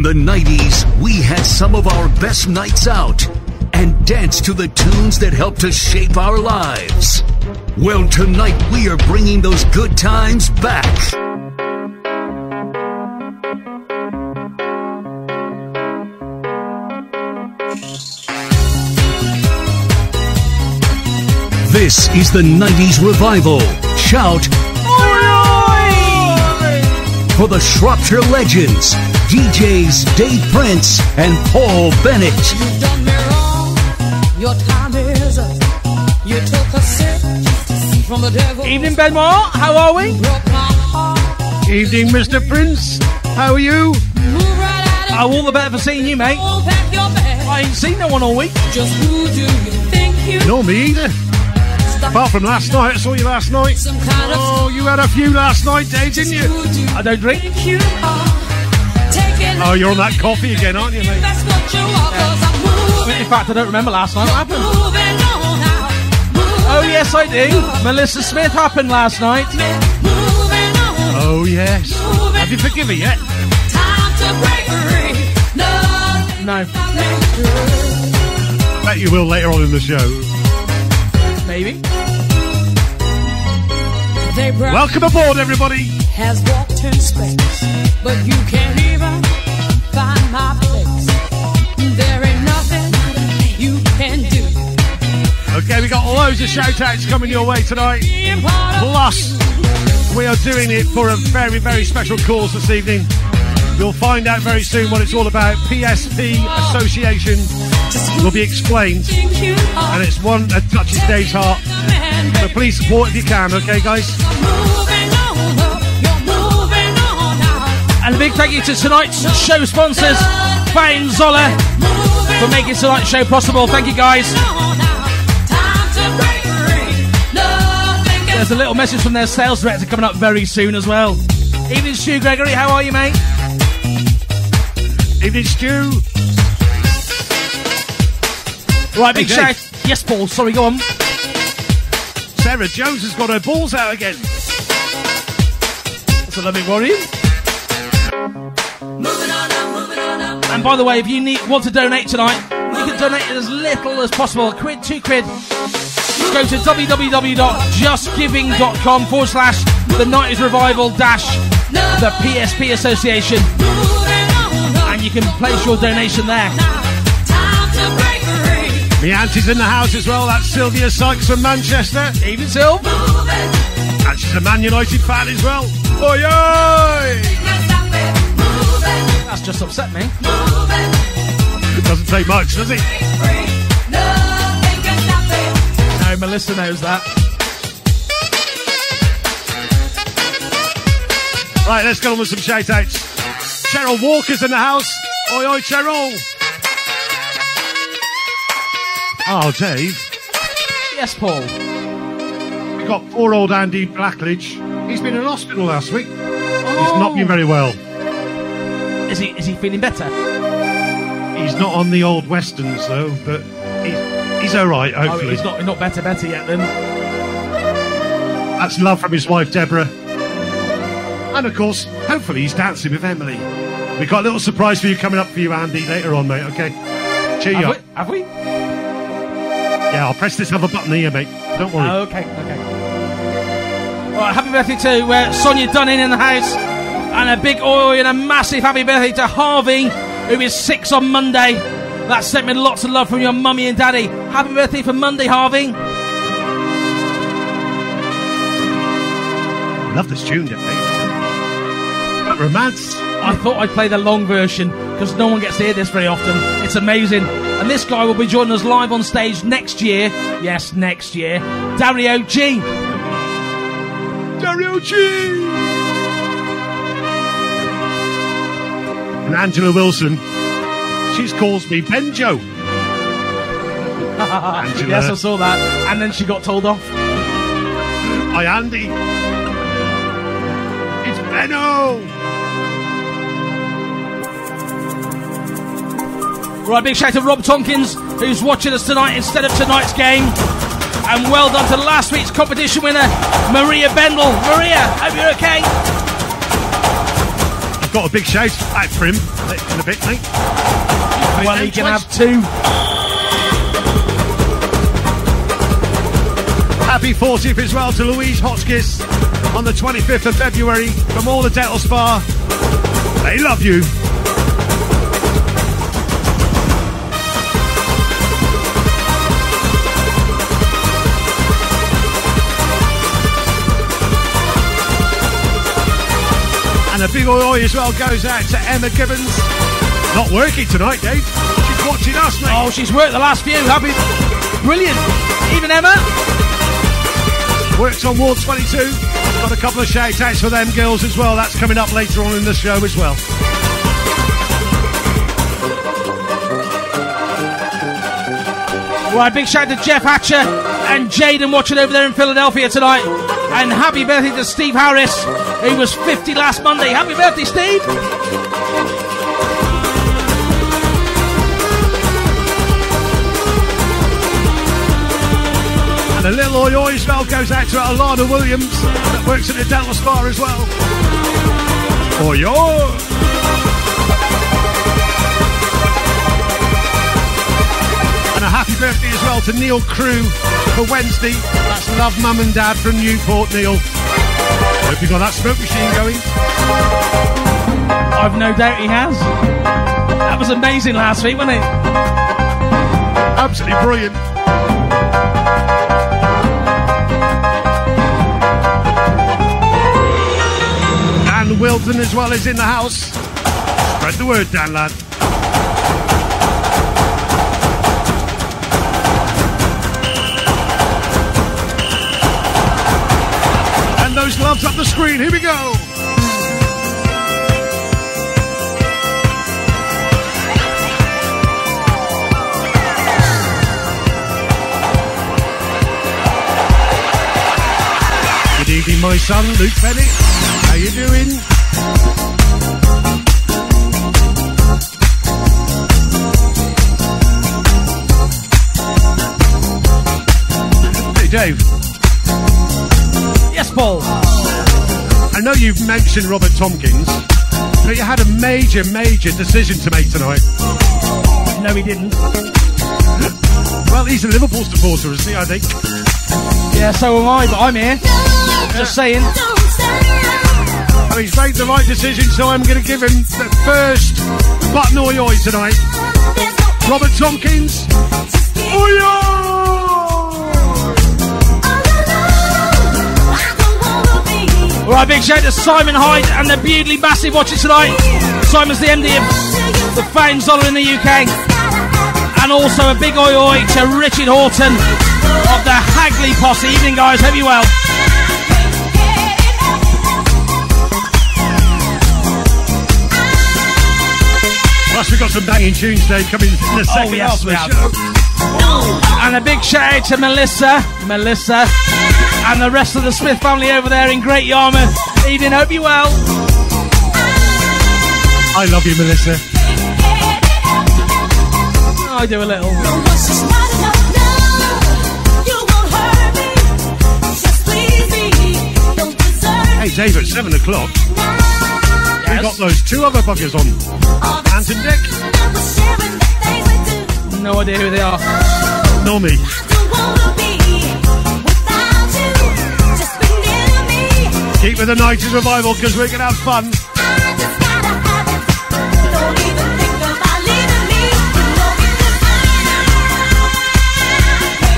In the 90s, we had some of our best nights out and danced to the tunes that helped to shape our lives. Well, tonight we are bringing those good times back. This is the 90s revival. Shout for the Shropshire legends, DJs Dave Prince and Paul Bennett. You've done me wrong. Your time is up. You took a sip from the devil. Evening, Benmore. How are we? Broke my heart. Evening, Mr. Prince. How are you? Move right out Oh, all the better for seeing you, mate. and pack your bag. I ain't seen no one all week. Just who do you think you Nor me either. stuck Apart from last night, I saw you last night. some kind of Oh, you had a few last night, Dave, didn't you? you I don't drink. think you are? Taking Oh, you're on that coffee again, aren't you, mate? That's what you are, cause I'm moving. In fact, I don't remember last night. What happened? Moving on now. Moving Oh, yes, I do. Melissa Smith happened last night. Moving on. Oh, yes. Have you forgiven yet? Time to break free. No, I bet you will later on in the show. maybe. They Welcome aboard, everybody. has walked in space, but you can't even find my place. There ain't nothing you can do. Okay, we got loads of shout outs coming your way tonight. Being part of Plus, we are doing it for a very, very special cause this evening. You'll find out very soon what it's all about. PSP Association will be explained, think you are and it's one that touches Dave's heart. So please support if you can, okay, guys? Big thank you to tonight's show sponsors, Faun Zoeller, for making tonight's show possible. Thank you, guys. On now. Time to break free. Nothing can There's a little message from their sales director coming up very soon as well. Evening, Stu Gregory. How are you, mate? Evening, Stu. Right, big Hey, shout. Dave. Yes, Paul. Sorry, go on. Sarah Jones has got her balls out again. That's a lovely worry. And by the way, if you need want to donate tonight, you can donate as little as possible. A quid, two quid. Go to www.justgiving.com forward slash the 90s revival dash the PSP Association. And you can place your donation there. Time to break free. My auntie's in the house as well. That's Sylvia Sykes from Manchester. Even Sil. And she's a Man United fan as well. Oi, oi! That's just upset me. It doesn't take much, does it? No, Melissa knows that. Right, let's get on with some shout outs. Cheryl Walker's in the house. Oi, oi, Cheryl. Oh, Dave. Yes, Paul. We've got poor old Andy Blackledge. He's been in hospital last week. He's not been oh. very well. Is he is he feeling better? He's not on the old westerns though, but he's he's all right. Oh, Hopefully, he's not not better better yet then. that's love from his wife Deborah, and of course, hopefully, he's dancing with Emily. We got a little surprise for you coming up for you, Andy, later on, mate. Okay, cheer you Have up. we? Have we? Yeah, I'll press this other button here, mate. Don't worry. Oh, okay, okay. All right, happy birthday to uh, Sonia Dunning in the house, and a big oi and a massive happy birthday to Harvey, who is six on Monday. That sent me lots of love from your mummy and daddy. Happy birthday for Monday, Harvey. Love this tune, don't they? Romance. I thought I'd play the long version because no one gets to hear this very often. It's amazing. And this guy will be joining us live on stage next year. Yes, next year. Dario G. Dario G. And Angela Wilson. She's calls me Benjo. Angela. yes, I saw that. And then she got told off. Hi, Andy. It's Benno. Right, big shout out to Rob Tompkins, who's watching us tonight instead of tonight's game. And well done to last week's competition winner, Maria Bendel. Maria, hope you're okay. I've got a big shout out for him in a bit, mate. Well, he can have two. Happy 40th as well to Louise Hotchkiss on the 25th of February from all the Dental Spa. They love you. And a big oi as well goes out to Emma Gibbons. Not working tonight, Dave. She's watching us, mate. Oh, she's worked the last few. Happy. Brilliant. Even Emma. Works on Ward 22. Got a couple of shout outs for them girls as well. That's coming up later on in the show as well. Right, big shout out to Jeff Hatcher and Jaden watching over there in Philadelphia tonight. And happy birthday to Steve Harris, who was 50 last Monday. Happy birthday, Steve! And a little oi oi spell goes out to Alana Williams that works at the dental spa as well. Oi oi! And a happy birthday as well to Neil Crew for Wednesday. That's Love Mum and Dad from Newport, Neil. Hope you got that smoke machine going. I've no doubt he has. That was amazing last week, wasn't it? Absolutely brilliant. Dan Wilton as well is in the house. Spread the word, Dan lad. Up the screen. Here we go. Good evening, my son, Luke Bennett. How you doing? Dave. Yes, Paul. I know you've mentioned Robert Tompkins, but you had a major, major decision to make tonight. No, he didn't. Well, he's a Liverpool supporter, isn't he? I think. Yeah, so am I, but I'm here. Just saying. And he's made the right decision, so I'm going to give him the first button oi oi tonight. Robert Tompkins. Oi oi! Right, big shout to Simon Hyde and the Bewdley Massive watching tonight. Simon's the MD of the Fountain Zoller in the UK. And also a big oi oi to Richard Horton of the Hagley Posse. Evening, guys. Hope you well. Plus, we've got some banging tunes, Dave, coming in the second oh, yes, half of the show. And a big shout out to Melissa, Melissa, and the rest of the Smith family over there in Great Yarmouth. Evening, hope you well. I love you, Melissa. Oh, I do a little. Hey, Dave, at seven o'clock, we got those two other buggers on. Ant and Dec. No idea who they are. Nor Keep with the 90s revival because we're going to have fun.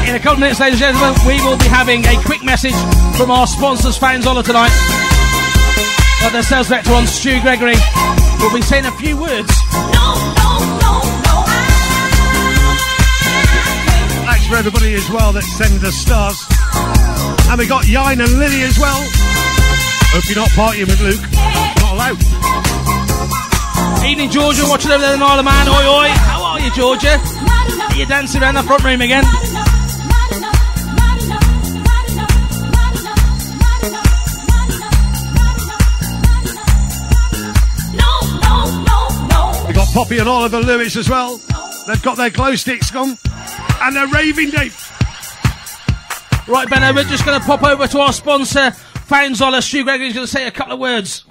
In a couple of minutes, ladies and gentlemen, we will be having a quick message from our sponsors, Faun Zoeller, tonight. But their sales director on Stu Gregory will be saying a few words. Thanks for everybody as well that sending the stars. And we got Yine and Lily as well. Hope you're not partying with Luke. Not allowed. Evening, Georgia, watching over there in the Isle of Man. Oi, oi. How are you, Georgia? Are you dancing around the front room again? We got Poppy and Oliver Lewis as well. They've got their glow sticks gone. And they're raving, Dave. Right, Benno, we're just going to pop over to our sponsor, Faun Zoeller. Stu Gregory's going to say a couple of words.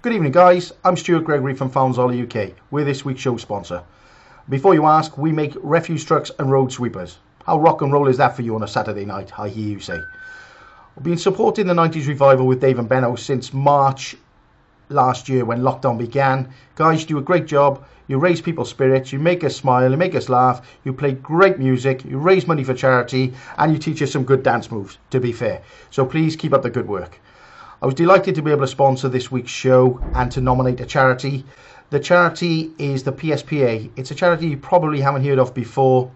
Good evening, guys. I'm Stuart Gregory from Faun Zoeller UK. We're this week's show sponsor. Before you ask, we make refuse trucks and road sweepers. How rock and roll is that for you on a Saturday night? I hear you say. We've been supporting the 90s revival with Dave and Benno since March last year when lockdown began. Guys, you do a great job. You raise people's spirits, you make us smile, you make us laugh, you play great music, you raise money for charity, and you teach us some good dance moves, to be fair. So please keep up the good work. I was delighted to be able to sponsor this week's show and to nominate a charity. The charity is the PSPA. It's a charity you probably haven't heard of before,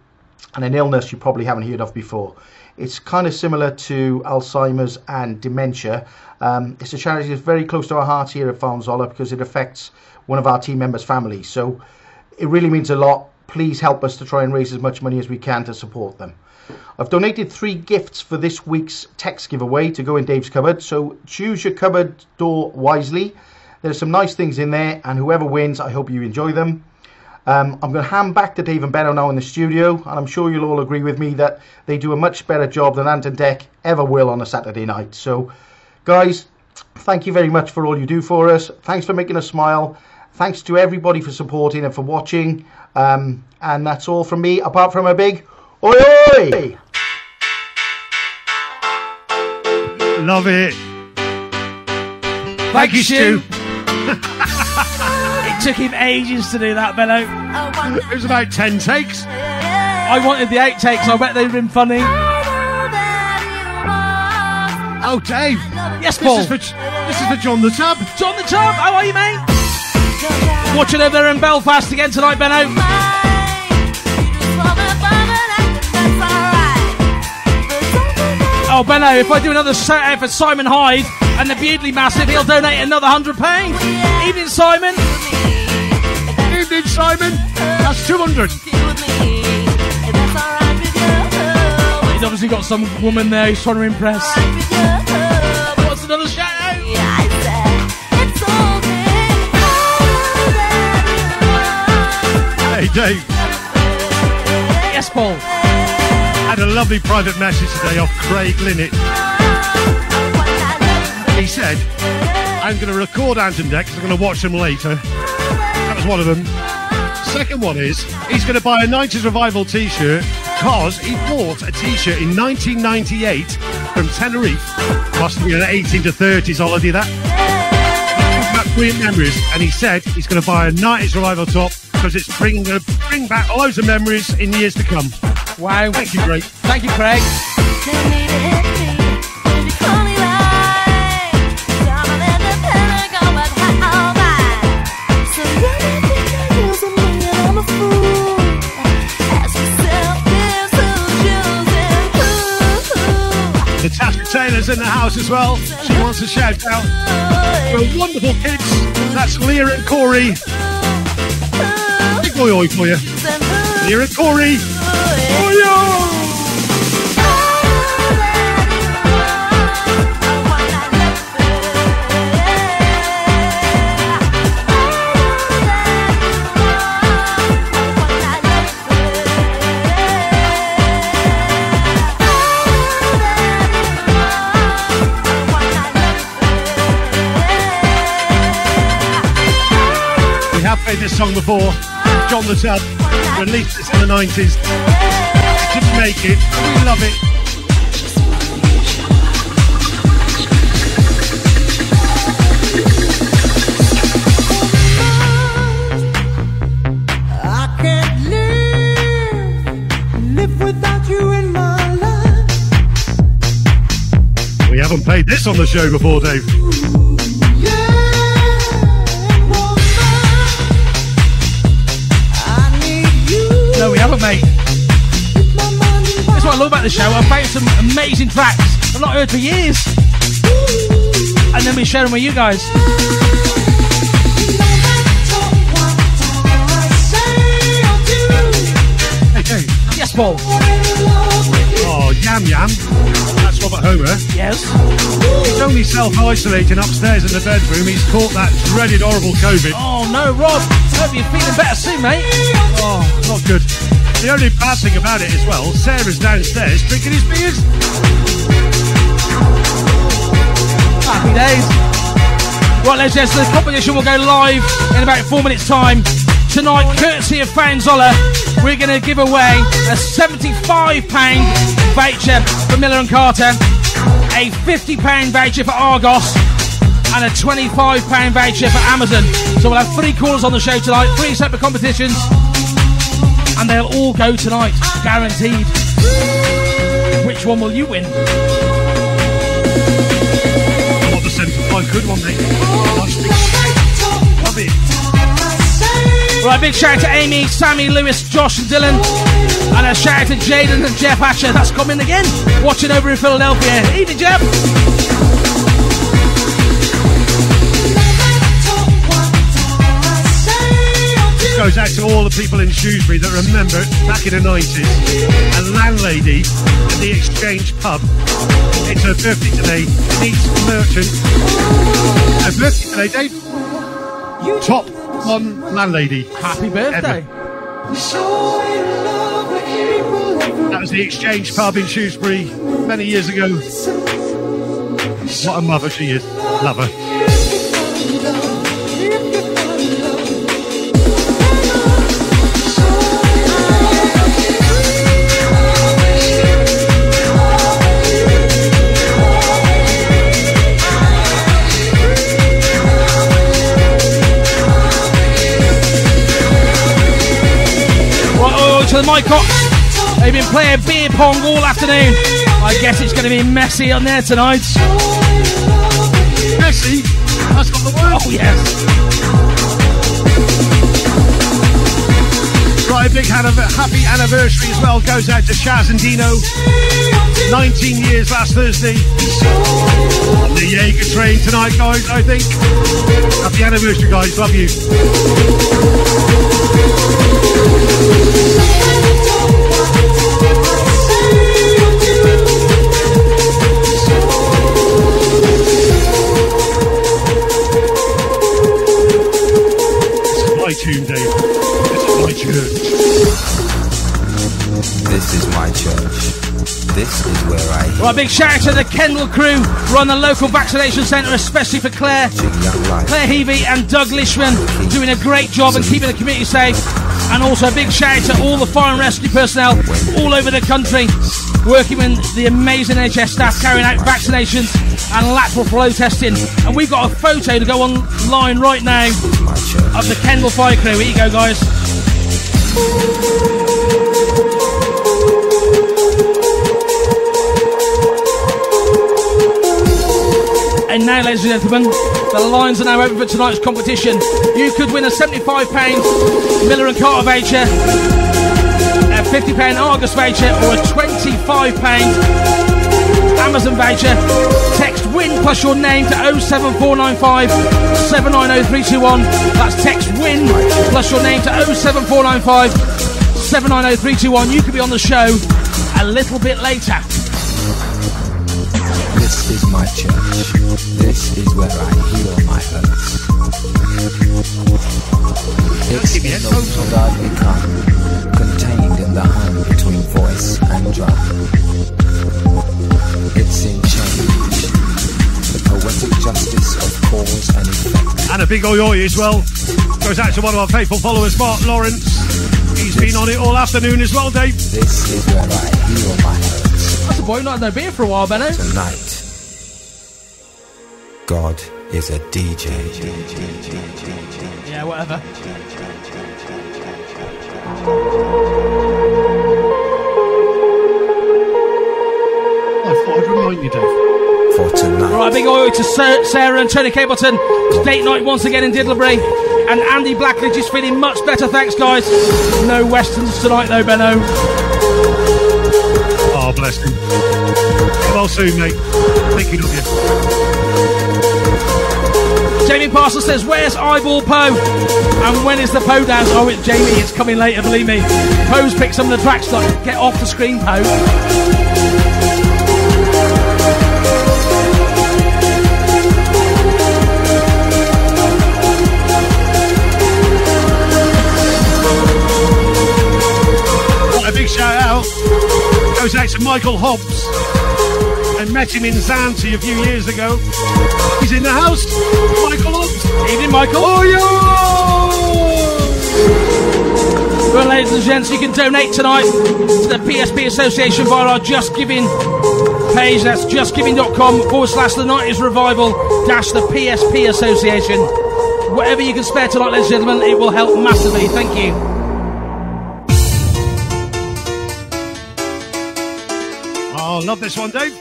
and an illness you probably haven't heard of before. It's kind of similar to Alzheimer's and dementia. Um, it's a charity that's very close to our hearts here at Faun Zoeller because it affects one of our team members' families. So it really means a lot. Please help us to try and raise as much money as we can to support them. I've donated three gifts for this week's text giveaway to go in Dave's cupboard. So choose your cupboard door wisely. There's some nice things in there, and whoever wins, I hope you enjoy them. Um, I'm going to hand back to Dave and Benno now in the studio, and I'm sure you'll all agree with me that they do a much better job than Ant and Dec ever will on a Saturday night. So, guys, thank you very much for all you do for us. Thanks for making us smile. Thanks to everybody for supporting and for watching. Um, and that's all from me, apart from a big oi oi! Love it. Thank you, Stu. Stu. It took him ages to do that, Benno. It was about 10 takes. I wanted the eight takes. I bet they'd have been funny. Oh, Dave. Yes, This Paul. is for, this is for John the Tub. John the Tub, how are you, mate? Watching over there in Belfast again tonight, Benno. Oh, if I do another shout out for Simon Hyde and the Bewdley Massive, he'll donate another £100. Evening, Simon. Evening, Simon. That's 200. He's obviously got some woman there he's trying to impress. What's another shout out? Hey, Dave. Yes, Paul. I had a lovely private message today off Craig Linnett. He said, I'm going to record Ant and Dec 'cause I'm going to watch them later. That was one of them. Second one is, he's going to buy a 90s Revival t-shirt because he bought a t-shirt in 1998 from Tenerife. Must have been an 18 to 30s holiday, that. Brilliant memories. And he said he's going to buy a 90s Revival top because it's bringing, to uh, bring back loads of memories in years to come. Wow. Thank you, Craig. Thank you, Craig. Natasha Taylor's in the house as well. She wants to shout out. We're wonderful kids. That's Leah and Corey. Big oi oi for you. Leah and Corey. Oi oi! We have played this song before. John the Tub released this in the 90s. Didn't make it. We love it. I can't live, live without you in my life. We haven't played this on the show before, Dave. That's what I love about the show. I found some amazing tracks I've not heard for years. And then we share them with you guys. Hey, Dave. Yes, Paul. Oh, Yam Yam. That's Robert Homer. Eh? Yes. He's only self-isolating upstairs in the bedroom. He's caught that dreaded, horrible COVID. Oh no, Rob. Hope you're feeling better soon, mate. Oh, not good. The only bad thing about it as well, Sarah's downstairs drinking his beers. Happy days. Right, let's just, the competition will go live in about four minutes' time. Tonight, courtesy of Faun Zoeller, we're going to give away a £75 voucher for Miller and Carter, a £50 voucher for Argos, and a £25 voucher for Amazon. So we'll have three callers on the show tonight, three separate competitions, and they'll all go tonight, guaranteed. Which one will you win? I want the 75 quid one, mate. Love it. Right, big shout out to Amy, Sammy, Lewis, Josh, and Dylan. And a shout out to Jaden and Jeff Asher. That's coming again. Watching over in Philadelphia. Evening, Jeff. Goes out to all the people in Shrewsbury that remember back in the 90s, a landlady at the Exchange pub. It's her birthday today. Denise Merchant. Her birthday today, Dave. Top one landlady. Happy birthday. That was the Exchange pub in Shrewsbury many years ago. What a mother she is. Love her. To the Mycocks. They've been playing beer pong all afternoon. I guess it's going to be messy on there tonight. Messy? that's got the word. Oh, yes. A big happy anniversary as well goes out to Shaz and Dino. 19 years last Thursday. On the Jaeger train tonight, guys, I think. Happy anniversary, guys. Love you. Is my tune, Dave. Is my church. This is my church. This is where I hear Right, big shout out to the Kendal crew. Run the local vaccination centre, especially for Claire. Claire Heavey and Doug Lishman doing a great job and keeping the community safe. And also a big shout out to all the fire and rescue personnel all over the country working with the amazing NHS staff carrying out vaccinations and lateral flow testing. And we've got a photo to go online right now of the Kendal Fire Crew. Here you go, guys. And now, ladies and gentlemen, the lines are now open for tonight's competition. You could win a £75 Miller and Carter voucher, a £50 Argos voucher, or a £25 Amazon voucher. Text WIN plus your name to 07495 790321. That's text WIN plus your name to 07495 790321. You could be on the show a little bit later. This is my church. This is where I heal my hurts. It's Keep your in the. I've become, contained in the hum between voice and drum. It's in change, the poetic justice of cause and effect. And a big oi oi as well. Goes out to one of our faithful followers, Mark Lawrence. He's been on it all afternoon as well, Dave. This is where I heal my hurts. That's a boy, not had no beer for a while, Benno. Tonight, God is a DJ. Yeah, whatever. I thought I'd remind you, Dave. For tonight, Right, big oi to Sa- Sarah and Tony Capleton. It's date night once again in Diddlebury. And Andy Blackledge is feeling much better, thanks, guys. No westerns tonight, though, Benno. Oh, bless him. Well soon, mate. Thinking of you. Jamie Parsons says, Where's Eyeball Poe? And when is the Poe dance? Oh, it's Jamie, it's coming later, believe me. Poe's picked some of the tracks. Like, get off the screen, Poe. A big shout out goes out to Michael Hobbs I met him in Zante a few years ago. He's in the house. Michael Hobbs. Evening, Michael. Oh, yeah! Well, ladies and gents, you can donate tonight to the PSP Association via our Just Giving page. That's justgiving.com forward slash the 90s revival dash the PSP Association. Whatever you can spare tonight, ladies and gentlemen, it will help massively. Thank you. Oh, love this one, Dave.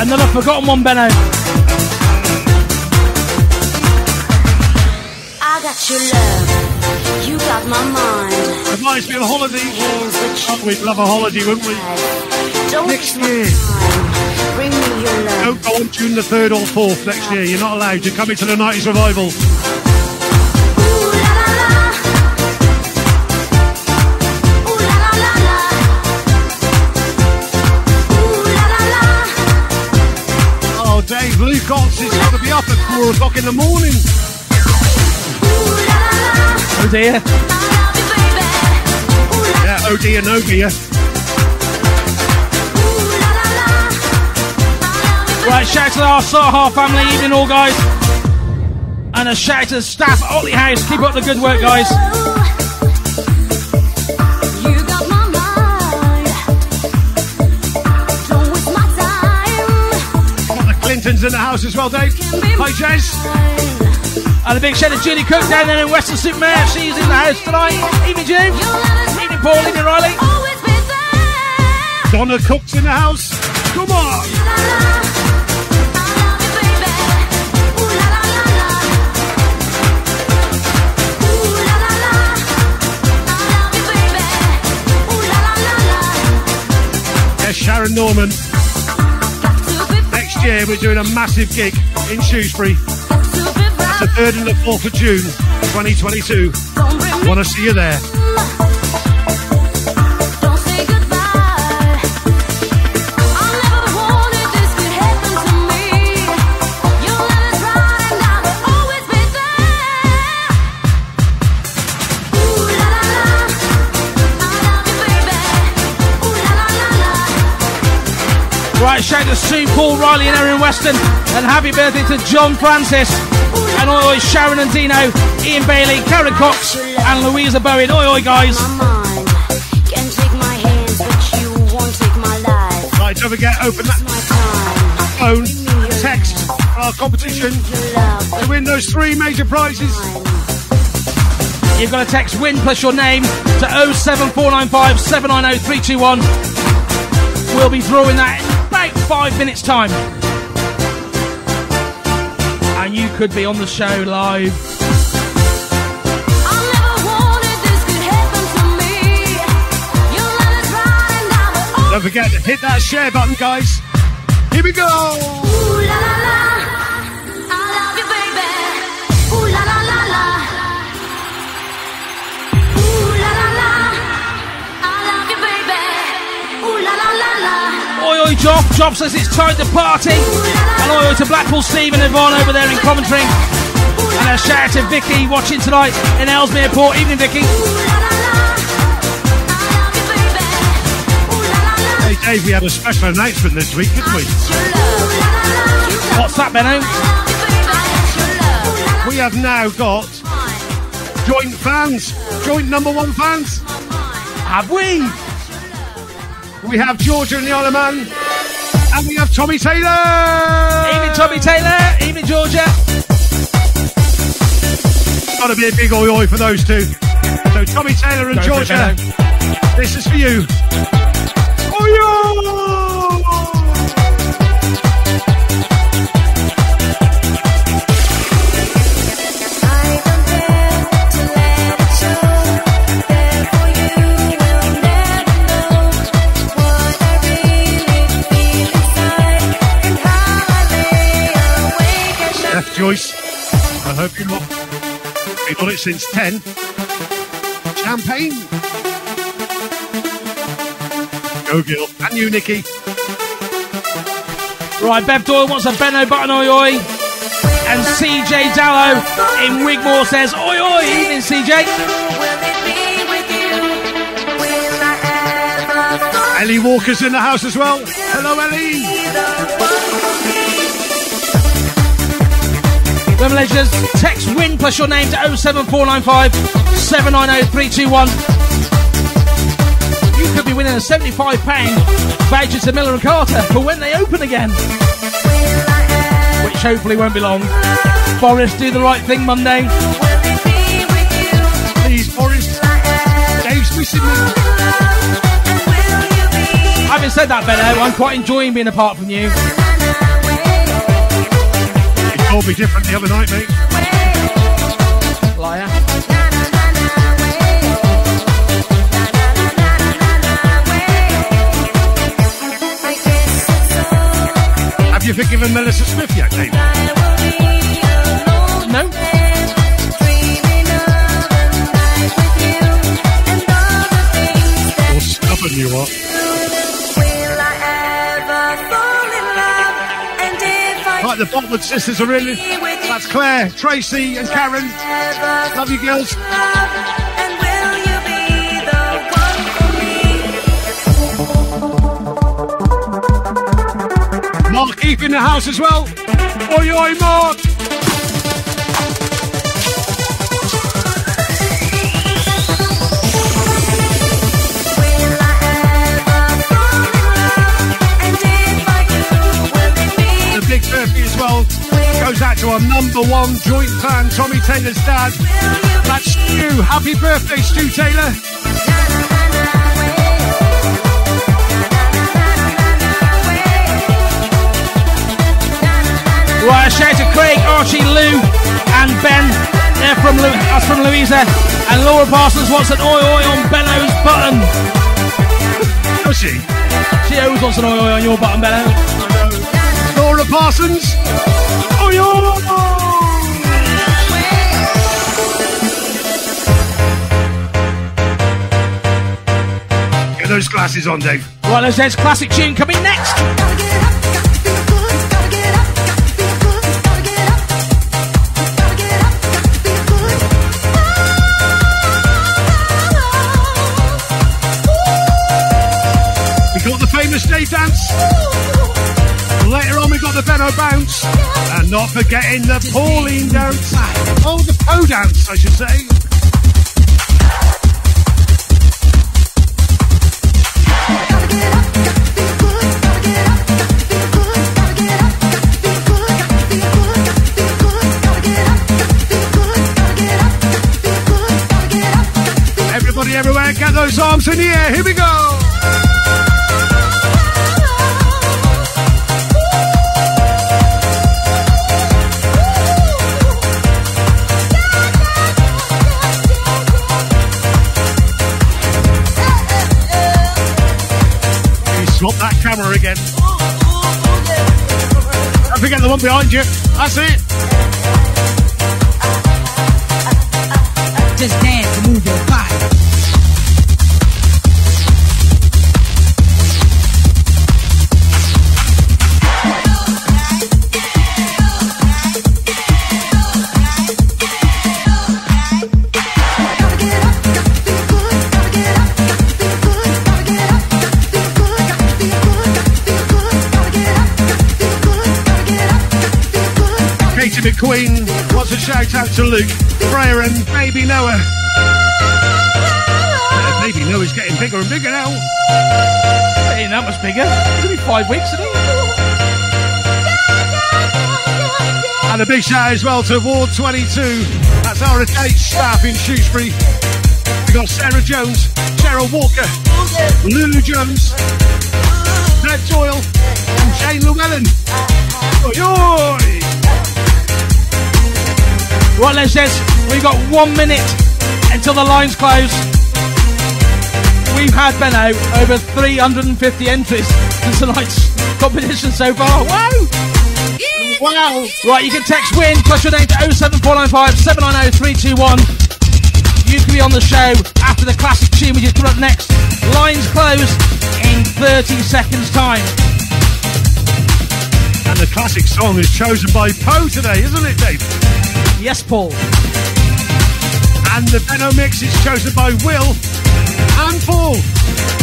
Another forgotten one, Benno. I got your love, you got my mind. Reminds me of a holiday. Oh, we'd love a holiday, wouldn't we? don't Next year. Bring me your love. Don't go on June the 3rd or 4th next year. You're not allowed. You're coming to the 90s revival. Be up at 4 o'clock in the morning. Oh dear. I love you, baby. Ooh la Yeah, oh dear, no dear. Right, shout out to our Saha family, evening all guys. And a shout out to the staff at Otley House. Keep up the good work, guys. Got in the house as well, Dave. Hi, Jez. And a big shout out to Julie Cook down there in Weston-super-Mare. She's in the house tonight. Evening, James. Evening, Paul. Evening, Riley. Always be there. Donna Cook's in the house. Come on. Sharon Norman. Year, we're doing a massive gig in Shrewsbury. It's the 3rd and the 4th of June, 2022. Want to see you there. Right, shout to Sue, Paul, Riley, and Erin Weston. And happy birthday to John Francis. And oi, oi, Sharon and Dino, Ian Bailey, Karen Cox, and Louisa Bowen. Oi, oi, guys. My mind can take my hands, but you won't take my life. Right, don't forget, open that phone text our competition to win those three major prizes. You've got to text WIN plus your name to 07495 790 321. We'll be drawing that five minutes' time. And you could be on the show live. I never wanted this to happen to me. Your love is right and I will always Don't forget to hit that share button, guys. Here we go. Ooh la la la, Job. Says it's time to party. And oi to Blackpool Steve and Yvonne over there in Coventry. And a shout out to Vicky watching tonight in Ellesmere Port. Evening, Vicky. Hey, Dave, we had a special announcement this week, didn't we? What's that, Benno? We have now got joint fans, joint number one fans. Have we? We have Georgia and the Isle of Man, and we have Tommy Taylor. Evening, Tommy Taylor. Evening, Georgia. Got to be a big oi oi for those two. So Tommy Taylor and Go Georgia, this is for you. Oi oi! Hope you're not. Been on it since 10. Champagne. Go, Gil. And you, Nikki. Right, Bev Doyle wants a Benno button, oi oi. And CJ Dallow in Wigmore says, oi oi. Evening, CJ. Ellie Walker's in the house as well. Hello, Ellie. Remember, legends, text win plus your name to 07495 790 321. You could be winning a £75 voucher to Miller and Carter for when they open again. Which hopefully won't be long. Forest, do the right thing Monday. Please, Forrest. Dave's missing me. Having said that, Benno, I'm quite enjoying being apart from you. Told me different the other night, mate. Liar. Have you forgiven Melissa Smith yet, Dave? No? Or stubborn you are. The Botwood sisters are in. That's Claire, Tracy, and Karen. Love you, girls. Mark Keith in the house as well. Oi, oi, Mark. Goes out to our number one joint fan, Tommy Taylor's dad. That's Stu. Happy birthday, Stu Taylor. Right, a shout to Craig, Archie, Lou, and Ben. They're from Lu- us from Louisa. And Laura Parsons wants an oi oi on Benno's button. Does she? She always wants an oi oi on your button, Benno. Laura Parsons. Get those glasses on, Dave. Let's there's classic tune coming next. Not forgetting the Pauline dance. Oh, the Po dance, I should say. Everybody everywhere, get those arms in the air. Here we go. Behind you. That's it. Out to Luke, Freya, and baby Noah. Uh, baby Noah's getting bigger and bigger now. Ain't that much bigger. It's only five weeks, isn't it? And a big shout as well to Ward 22. That's our estate staff in Shrewsbury. We've got Sarah Jones, Cheryl Walker, Lulu Jones, Ned Doyle, and Jane Llewellyn. Oi, oi! Right, Les says we've got one minute until the lines close. We've had Benno over 350 entries in tonight's competition so far. Wow! Wow! Right, you can text win plus your name to 07495 790 321. You can be on the show after the classic tune which is coming up next. Lines close in 30 seconds time. And the classic song is chosen by Poe today, isn't it, Dave? Yes, Paul. And the Benno mix is chosen by Will And Paul.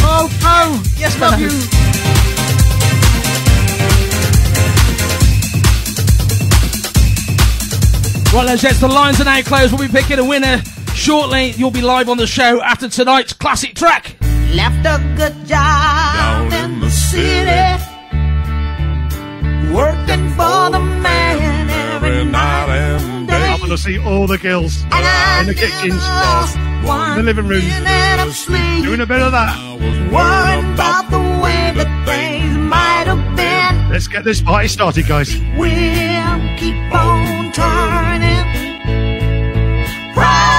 Oh, oh, yes, Love Bello. you. Right, then, gents, the lines are now closed. We'll be picking a winner shortly. You'll be live on the show after tonight's classic track. Left a good job in the city, working for the man every night and day. I'm going to see all the girls And in the never kitchens, in the living room, minute of sleep, doing a bit of that. worrying about the way that things might have been. Let's get this party started, guys. We'll keep on turning.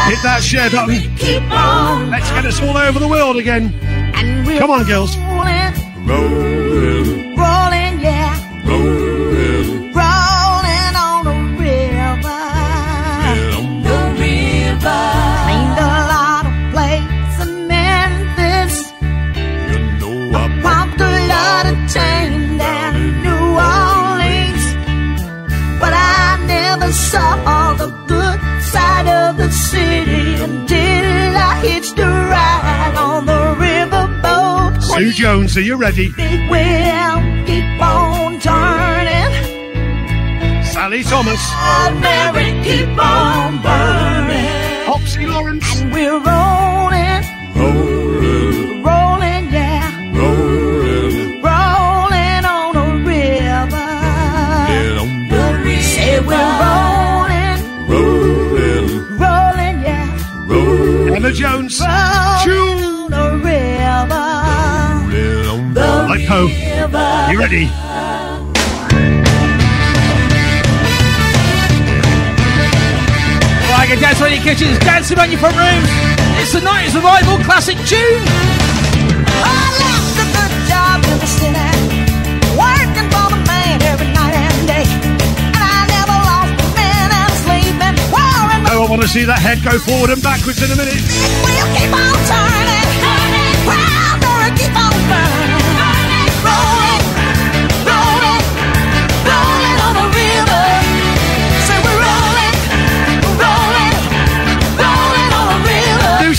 Hit that share button. Keep on, Let's get us all over the world again. and we're Come on, girls. rolling, Rolling, rolling, Sue Jones, are you ready? Big wheel keep on turning. Sally Thomas, Proud Mary keep on burning. Popsy Lawrence, And we're rolling, rolling, rolling, yeah. rolling, rolling on a river. yeah, on the river. Say we're rolling, Rolling, rolling, yeah, rolling, Emma Jones, rolling on a river. On the like Poe. You ready? Right, get dance around your kitchens, dancing around your front rooms. It's the 90s revival classic tune. I left a good job in the city, working for the man every night and day, and I never lost a minute of sleeping, worrying Oh, I want to see that head go forward and backwards in a minute. Of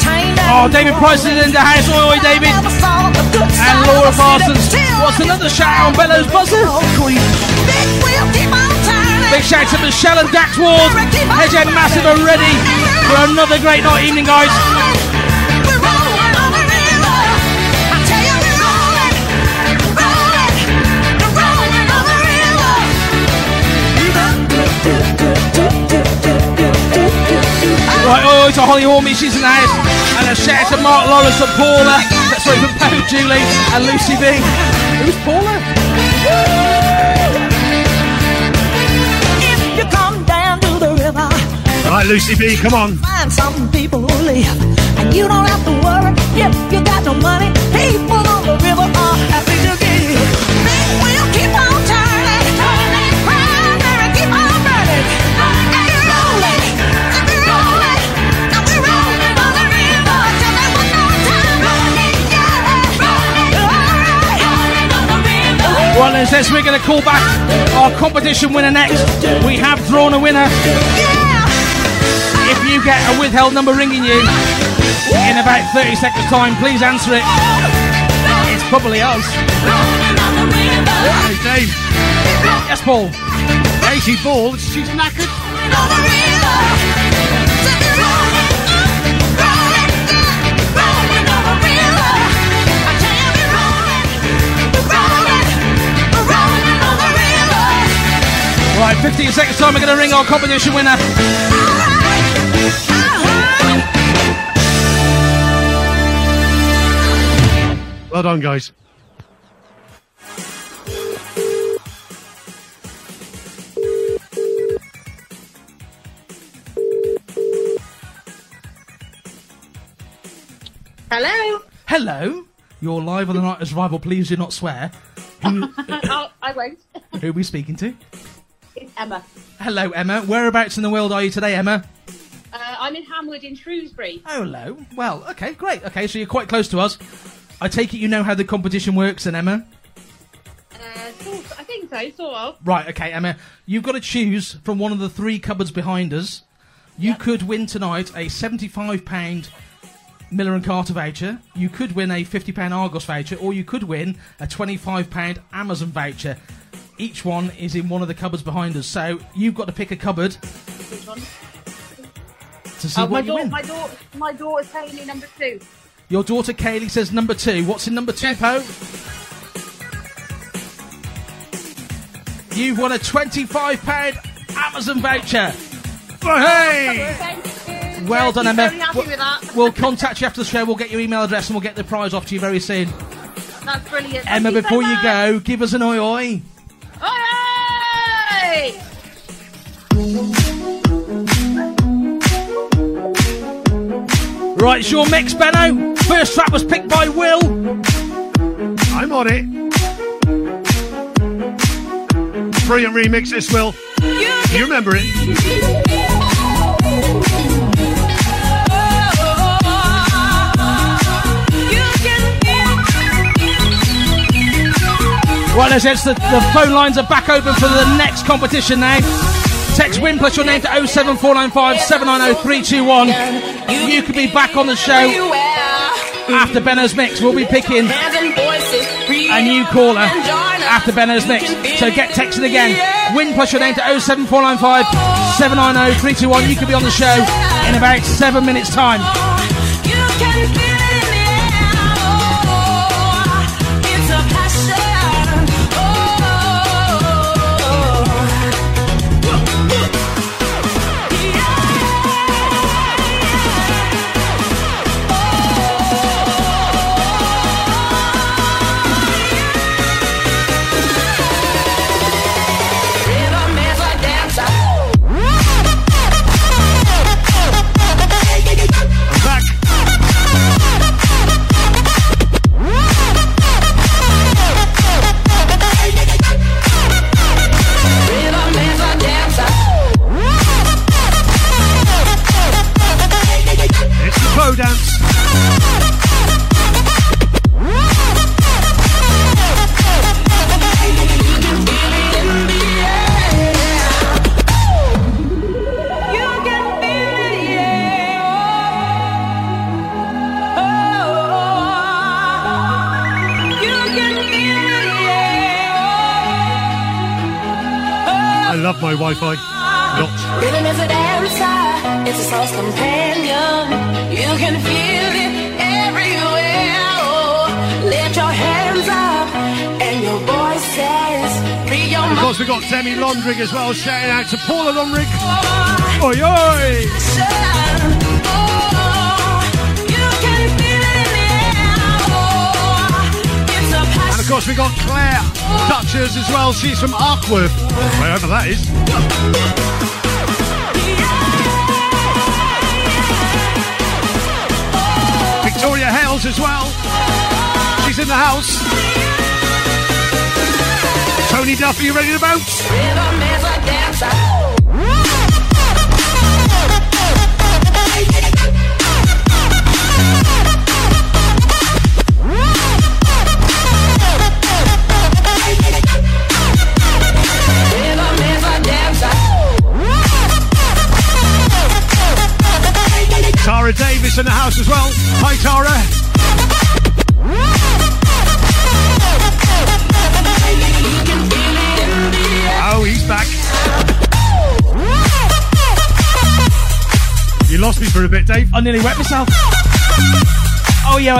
chain Oh, David Price is in the house. Oi, oi, David. Never saw the good And Laura of the city Parsons. What's another shout on Bellows Buzzer? Big Big shout to Michelle and Dax Ward. Hedge End Massive are ready for another great night evening, guys. Right, oh, oi to Holly Hormy, she's in the house. And a shout to Mark Lawrence and Paula. Sorry, for Poe, Julie, and Lucy B. Who's Paula? Right, Lucy B, come on. find some people who live, and you don't have to worry if you got no money. People on the river are happy to give. Big wheel keep on turning, turning, Proud Mary keep on burning, and we're rolling, and we're rolling, and we're rolling on the river. Tell me one more time, rolling, yeah, rolling, all right, rolling on the river. Right then, says we're going to call back our competition winner next. We have drawn a winner. Yeah. Get a withheld number ringing you in about 30 seconds' time, please answer it. It's probably us. Hey, Dave. Yes, Paul. Katie Ball, she's knackered. Right, 15 seconds' time, we're going to ring our competition winner. Well done, guys. Hello. Hello. You're live on the 90s Revival. Please do not swear. Who, oh, I won't. who are we speaking to? It's Emma. Hello, Emma. Whereabouts in the world are you today, Emma? Uh, I'm in Hanwood in Shrewsbury. Oh, hello. Well, okay, great. Okay, so you're quite close to us. I take it you know how the competition works, then, Emma. Uh, sort, I think so, sort of. Right, okay, Emma. You've got to choose from one of the three cupboards behind us. You could win tonight a £75 Miller and Carter voucher. You could win a £50 Argos voucher, or you could win a £25 Amazon voucher. Each one is in one of the cupboards behind us. So you've got to pick a cupboard Which one? to see Oh, my, you daughter, win. my, daughter, my daughter's telling me number two. Your daughter Kaylee says number two. What's in number two, Poe? You've won a £25 Amazon voucher. Hey! Well done, Emma. Well-. We'll contact you after the show. We'll get your email address and we'll get the prize off to you very soon. That's brilliant. Emma, Thank before so you go, give us an oi oi. Oi! Right, it's your mix, Benno. First track was picked by Will. I'm on it. Brilliant remix, this will. You remember it? Right, let's it's the, the phone lines are back open for the next competition now. Text win plus your name to 07495 790 321. You could be back on the show after Benno's mix. We'll be picking a new caller after Benno's mix. So get texting again. Win plus your name to 07495 790 321. You could be on the show in about seven minutes' time.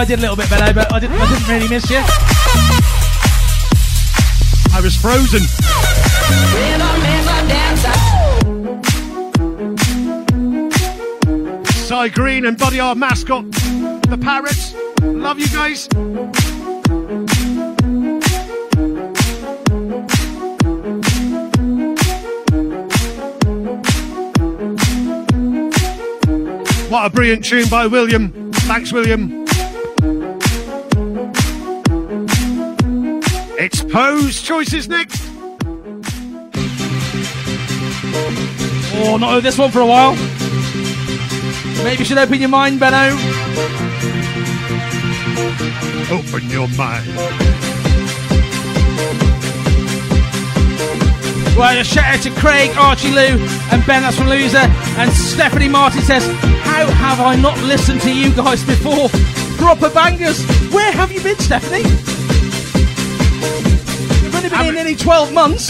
I did a little bit better, but I didn't. I didn't really miss you. I was frozen. Cy Green and Buddy, our mascot, the parrots. Love you guys. What a brilliant tune by William. Thanks, William. It's Poe's choices next. Oh, not heard this one for a while. Maybe you should open your mind, Benno. Open your mind. Well, a shout out to Craig, Archie Lou, and Ben, that's from Loser. And Stephanie Martin says, How have I not listened to you guys before? Proper bangers. Where have you been, Stephanie? You've only been here nearly 12 months.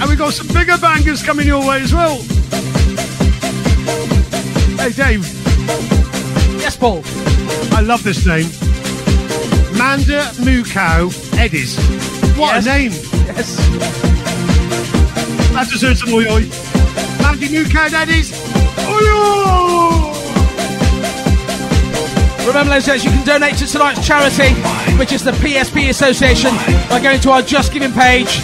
And we've got some bigger bangers coming your way as well. Hey, Dave, Yes, Paul. I love this name. Manda Mukau Eddies. What Yes. a name. Yes. That deserves an oi oi. Manda Mukau Eddies. Oi oi! Remember, ladies and you can donate to tonight's charity, which is the PSP Association, by going to our Just Giving page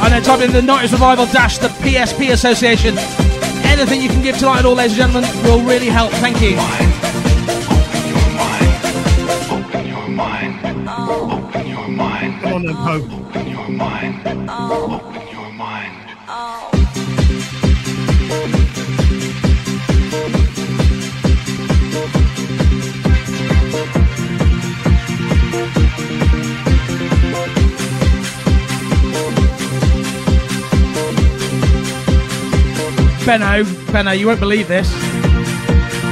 and then type in the 90s Revival dash the PSP Association. Anything you can give tonight at all, ladies and gentlemen, will really help. Thank you. Come on then, Poe. Benno, Benno, you won't believe this.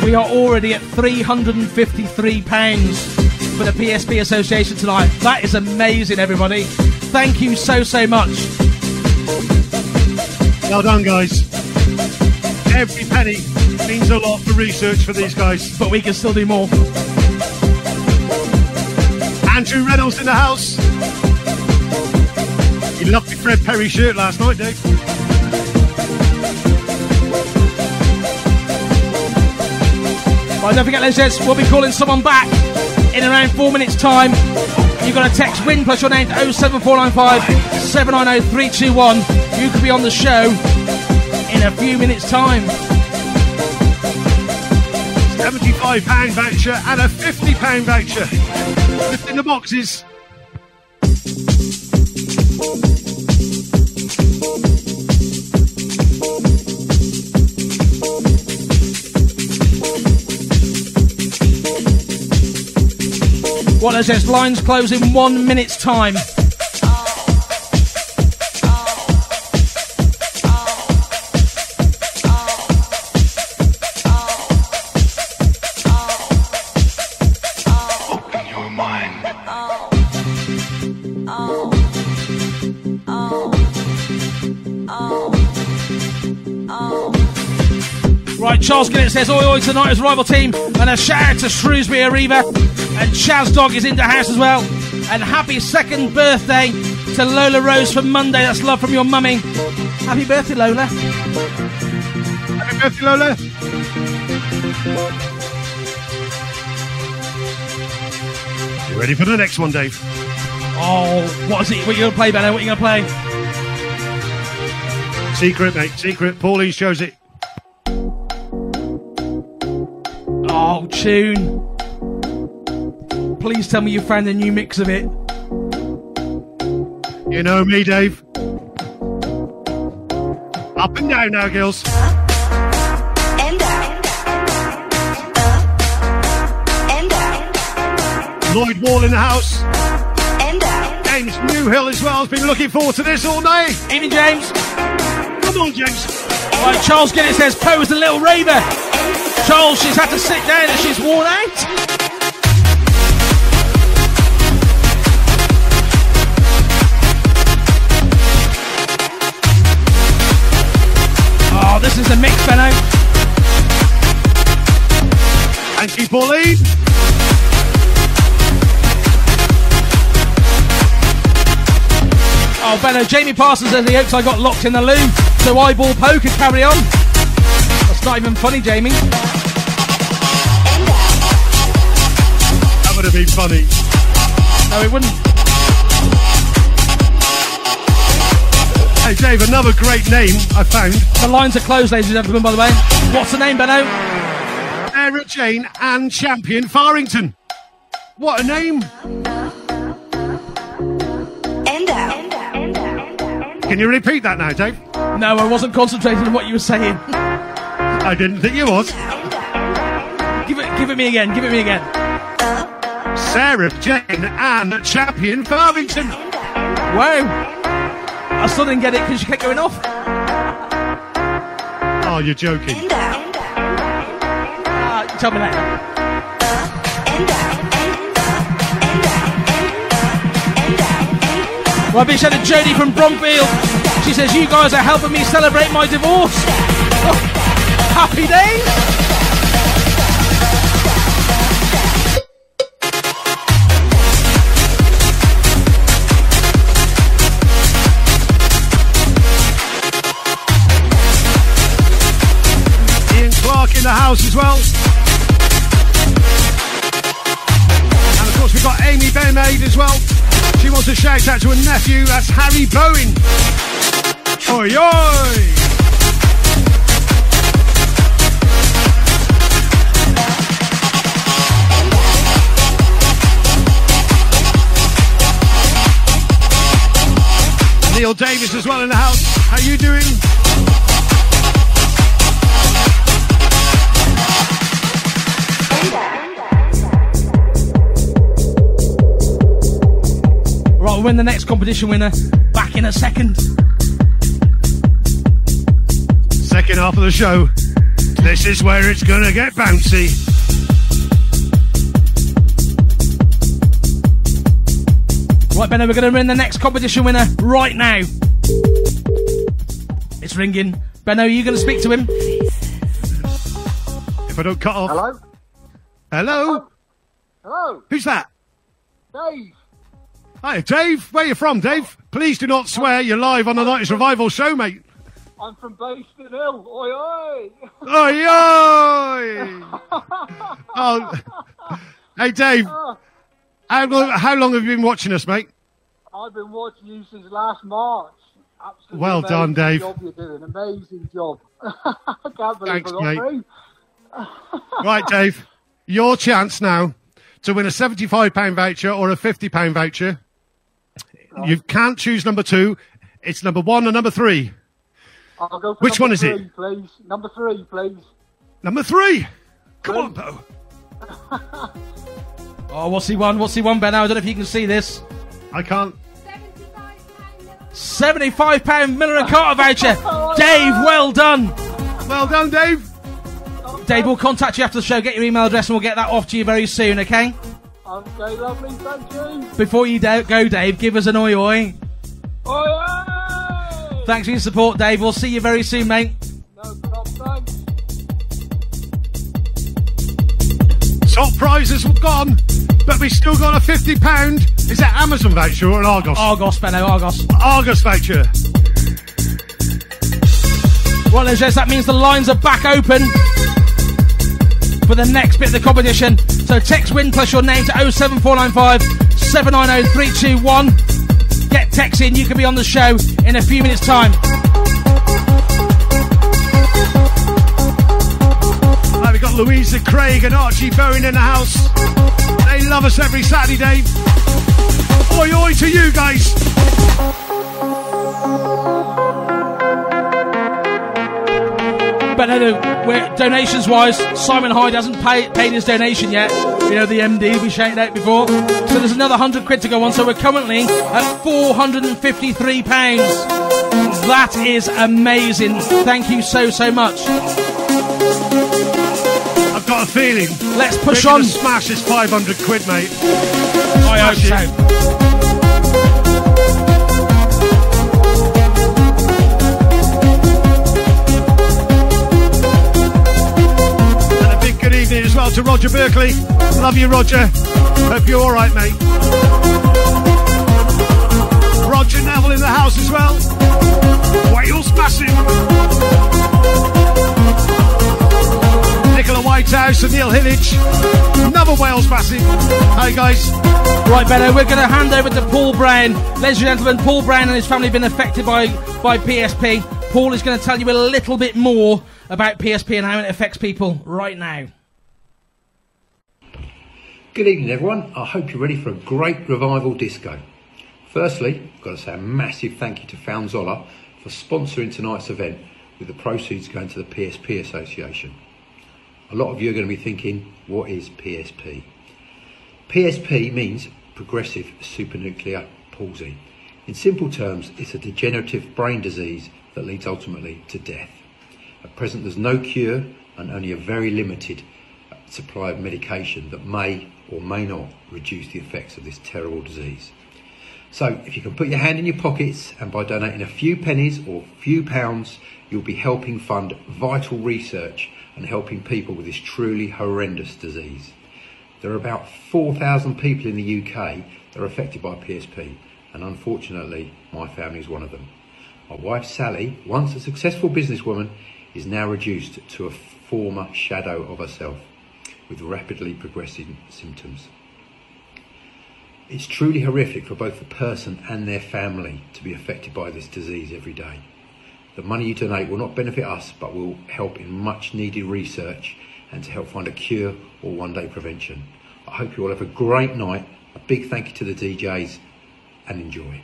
We are already at £353 for the PSP Association tonight. That is amazing, everybody. Thank you so, so much. Well done, guys. Every penny means a lot for research for these guys. But we can still do more. Andrew Reynolds in the house. You loved the Fred Perry shirt last night, Dave. Don't forget, gents, we'll be calling someone back in around four minutes' time. You've got to text WIN plus your name to 07495 790 321. You could be on the show in a few minutes' time. £75 voucher and a £50 voucher. Lift in the boxes. What, and lines close in one minute's time. Right, Charles Ginnett says, Oi, oi, tonight is rival team. And a shout out to Shrewsbury Arriva. And Chaz Dog is in the house as well. And happy second birthday to Lola Rose from Monday. That's love from your mummy. Happy birthday, Lola. Happy birthday, Lola. You ready for the next one, Dave? Oh, what is it? What are you going to play, Benno? What are you going to play? Secret, mate. Secret. Pauline shows it. Oh, tune. Please tell me you found a new mix of it. You know me, Dave. Up and down now, girls. And. And out. Lloyd Wall in the house. And out. James Newhill as well has been looking forward to this all day. Evening, James. Come on, James. Right, Charles Ginnett says Poe is a little raver. Charles, she's had to sit down and she's worn out. This is a mix, Benno. Thank you, Pauline. Oh, Benno, Jamie Parsons says he hopes I got locked in the loo so eyeball could carry on. That's not even funny, Jamie. That would have been funny. No, it wouldn't. Hey, Dave, another great name I found. The lines are closed, ladies and gentlemen, by the way. What's the name, Benno? Sarah Jane and Champion Farrington. What a name. And out. Can you repeat that now, Dave? No, I wasn't concentrating on what you were saying. I didn't think you was. give it, give it me again. Give it me again. Sarah Jane and Champion Farmington. Wow. I still didn't get it because you kept going off. Oh, you're joking. Uh, tell me later. Well, big shout out to Jodie from Bromfield. She says, You guys are helping me celebrate my divorce. Oh, happy days. The house as well. And of course, we've got Amy Benmaid as well. She wants to shout out to her nephew, that's Harry Bowen. Oi, oi! Neil Davis as well in the house. How you doing? Right, we'll win the next competition winner back in a second. Second half of the show. This is where it's gonna get bouncy. Right, Benno, we're going to win the next competition winner right now. It's ringing. Benno, are you going to speak to him? If I don't cut off. Hello? Hello? Hello? Who's that? Dave? Hi, Dave. Where you from, Dave? Please do not swear. You're live on the Night Revival show, mate. I'm from Bayston Hill. Oi, oi! Oi, oi! oh, hey, Dave. Oh. How long, how long have you been watching us, mate? I've been watching you since last March. Absolutely Well done, Dave. Job you're doing. Amazing job. I can't believe Thanks, I got mate. Right, Dave. Your chance now to win a £75 voucher or a £50 voucher. You can't choose number two. It's number one or number three. I'll go for Which number one is it? please. Number three, please. Number three. Come on, Bo. Oh, what's he won? What's he won, Benno? I don't know if you can see this. I can't. £75 Miller and Carter voucher. Oh, Dave, well done. Well done, Dave. Dave, we'll contact you after the show. Get your email address and we'll get that off to you very soon, okay? Okay, lovely. Thank you. Before you da- go, Dave, give us an oi oi. Oi, oi! Thanks for your support, Dave. We'll see you very soon, mate. No problem. Top prizes were gone, but we still got a £50. Is that Amazon voucher or an Argos? Argos, Benno, Argos. Argos voucher. Well, Les, that means the lines are back open for the next bit of the competition. So text win plus your name to 07495 790 321. Get text in, you can be on the show in a few minutes' time. Right, we've got Louisa Craig and Archie Bowen in the house. They love us every Saturday. Oi, oi to you guys. But no, donations wise, Simon Hyde hasn't pay, paid his donation yet. You know, the MD we shouted out before. So there's another 100 quid to go on. So we're currently at 453 pounds. That is amazing. Thank you so, so much. I've got a feeling. Let's push We're on. Smash this 500 quid, mate. I hope so. As well to Roger Berkeley. Love you, Roger. Hope you're all right, mate. Roger Neville in the house as well. Wales massive. Nicola Whitehouse and Neil Hillage. Another Wales massive. Hi, guys. Right, Benno, we're going to hand over to Paul Brown. Ladies and gentlemen, Paul Brown and his family have been affected by, by PSP. Paul is going to tell you a little bit more about PSP and how it affects people right now. Good evening, everyone. I hope you're ready for a great revival disco. Firstly, I've got to say a massive thank you to Faun Zoeller for sponsoring tonight's event with the proceeds going to the PSP Association. A lot of you are going to be thinking, what is PSP? PSP means progressive supranuclear palsy. In simple terms, it's a degenerative brain disease that leads ultimately to death. At present, there's no cure and only a very limited supply of medication that may or may not reduce the effects of this terrible disease. So, if you can put your hand in your pockets and by donating a few pennies or few pounds, you'll be helping fund vital research and helping people with this truly horrendous disease. There are about 4,000 people in the UK that are affected by PSP, and unfortunately, my family is one of them. My wife Sally, once a successful businesswoman, is now reduced to a former shadow of herself with rapidly progressing symptoms. It's truly horrific for both the person and their family to be affected by this disease every day. The money you donate will not benefit us, but will help in much needed research and to help find a cure or one day prevention. I hope you all have a great night. A big thank you to the DJs and enjoy.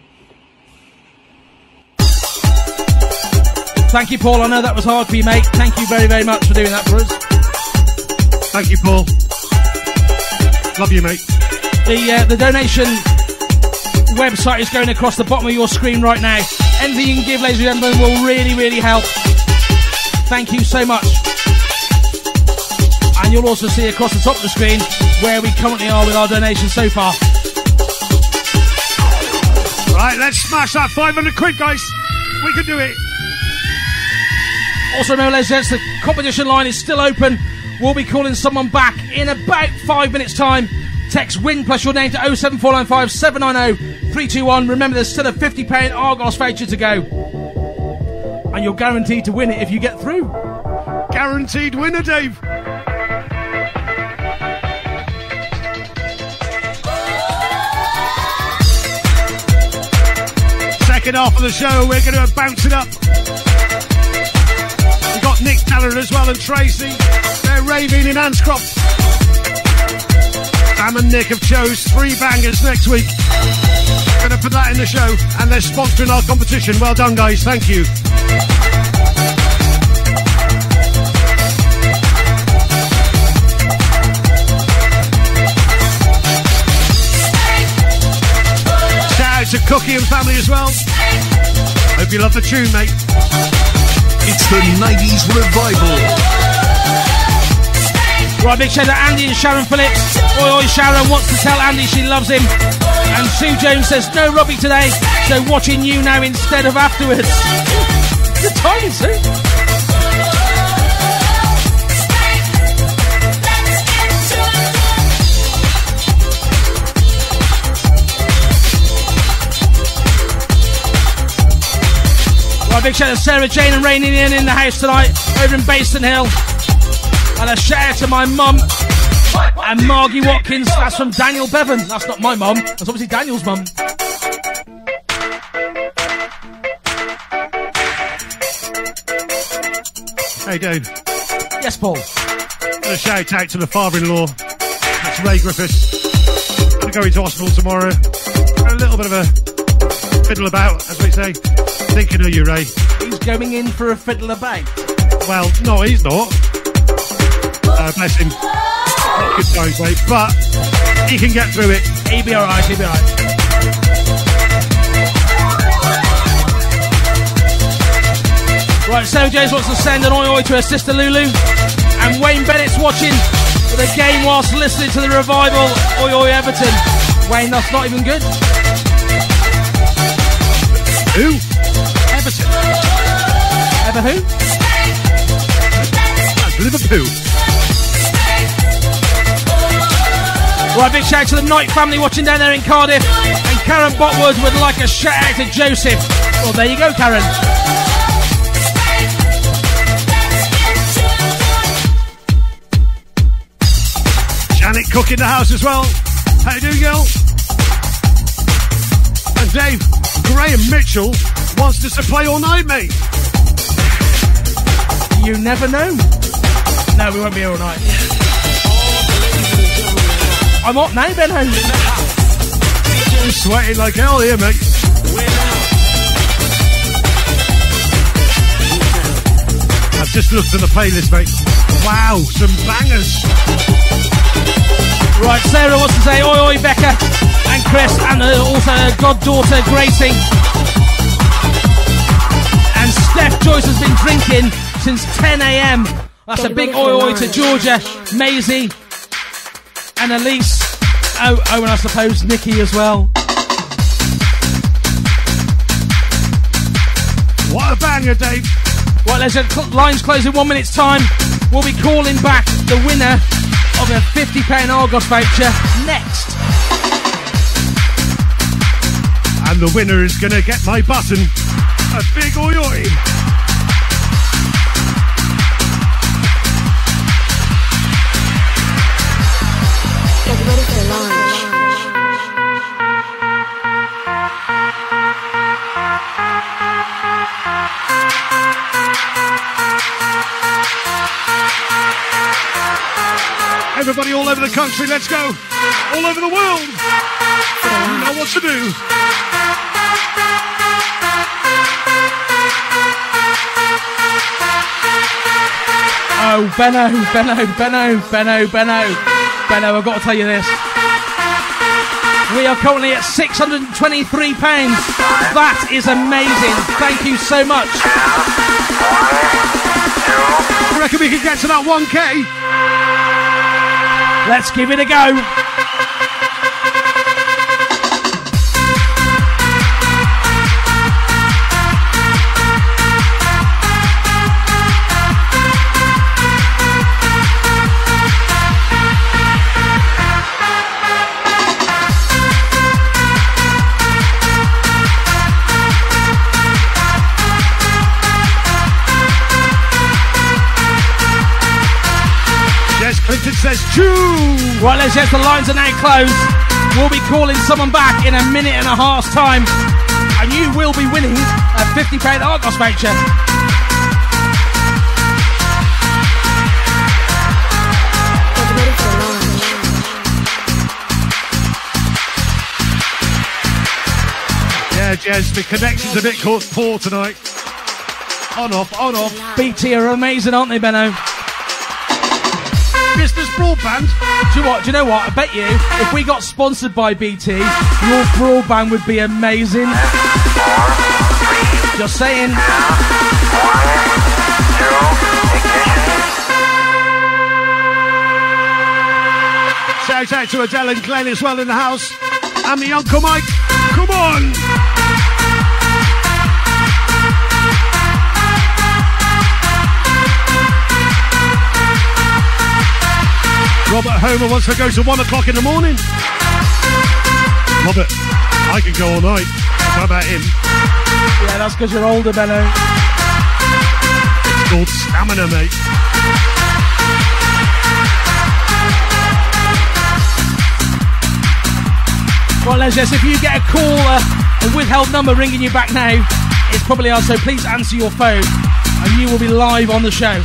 Thank you, Paul. I know that was hard for you, mate. Thank you very, very much for doing that for us. Thank you, Paul. Love you, mate. The uh, the donation website is going across the bottom of your screen right now. Anything you can give, ladies and gentlemen, will really, really help. Thank you so much. And you'll also see across the top of the screen where we currently are with our donations so far. Right, let's smash that 500 quid, guys. We can do it. Also, remember, ladies and gents, the competition line is still open. We'll be calling someone back in about five minutes' time. Text WIN plus your name to 07495 790 321. Remember, there's still a £50 Argos voucher to go. And you're guaranteed to win it if you get through. Guaranteed winner, Dave. Second half of the show, we're going to bounce it up. We've got Nick Teller as well and Tracy. Raving in Annscroft. Sam and Nick have chose three bangers next week. Gonna put that in the show, and they're sponsoring our competition. Well done, guys. Thank you. Shout out to Cookie and family as well. Hope you love the tune, mate. It's the 90s revival. Right, big shout out to Andy and Sharon Phillips. Oi, oi, Sharon wants to tell Andy she loves him. And Sue Jones says, no Robbie today, so watching you now instead of afterwards. Good timing, Sue. Right, big shout out to Sarah Jane and Rainy Ian in the house tonight, over in Bayston Hill. And a shout out to my mum and Margie Watkins. That's from Daniel Bevan. That's not my mum. That's obviously Daniel's mum. Hey, dude. Yes, Paul. A shout out to the father-in-law. That's Ray Griffiths. Gonna go into hospital tomorrow. A little bit of a fiddle about, as we say. Thinking of you, Ray. He's going in for a fiddle about. Well, no, he's not. Uh, bless him. Not good times, mate. But he can get through it. He'll be alright, he'll be alright. Right, Sarah James wants to send an oi oi to her sister Lulu. And Wayne Bennett's watching a game whilst listening to the revival. Oi oi Everton. Wayne, that's not even good. Who? Everton. Ever who? That's Liverpool. Right, big shout out to the Knight family watching down there in Cardiff. And Karen Botwood would like a shout out to Joseph. Well, there you go, Karen. Janet Cook in the house as well. How you doing, girl? And Dave, Graham Mitchell wants us to play all night, mate. You never know. No, we won't be here all night. I'm up now, Benno. I'm sweating like hell here, mate. I've just looked at the playlist, mate. Wow, some bangers. Right, Sarah wants to say oi oi Becca and Chris and uh, also her goddaughter Gracie. And Steph Joyce has been drinking since 10 a.m. That's a big oi oi to Georgia, Maisie, and Elise. Oh, oh, and I suppose Nikki as well. What a banger, Dave. Right, there's a cl- lines close in one minute's time. We'll be calling back the winner of a £50 Argos voucher next. And the winner is going to get my button. A big oi oi. Everybody all over the country, let's go. All over the world. You know what to do. Oh, Benno, Benno, Benno, Benno, Benno, Benno, I've got to tell you this. We are currently at £623. That is amazing. Thank you so much. I reckon we can get to that 1K. Let's give it a go. Clinton says choo. Right, let's yes, the lines are now closed. We'll be calling someone back in a minute and a half's time. And you will be winning a £50 Argos voucher. Get ready for the launch. Yeah, Jez, the connection's a bit poor tonight. On off, on off. BT are amazing, aren't they, Benno? Broadband. Do you what? Do you know what? I bet you if we got sponsored by BT, your broadband would be amazing. Just saying. Shout out to Adele and Glenn as well in the house. And the Uncle Mike. Come on. Robert Homer wants to go to one o'clock in the morning. Robert, I can go all night. How about him? Yeah, that's because you're older, Benno. It's called stamina, mate. Right, Les, yes, if you get a call, uh, a withheld number ringing you back now, it's probably us, so please answer your phone and you will be live on the show.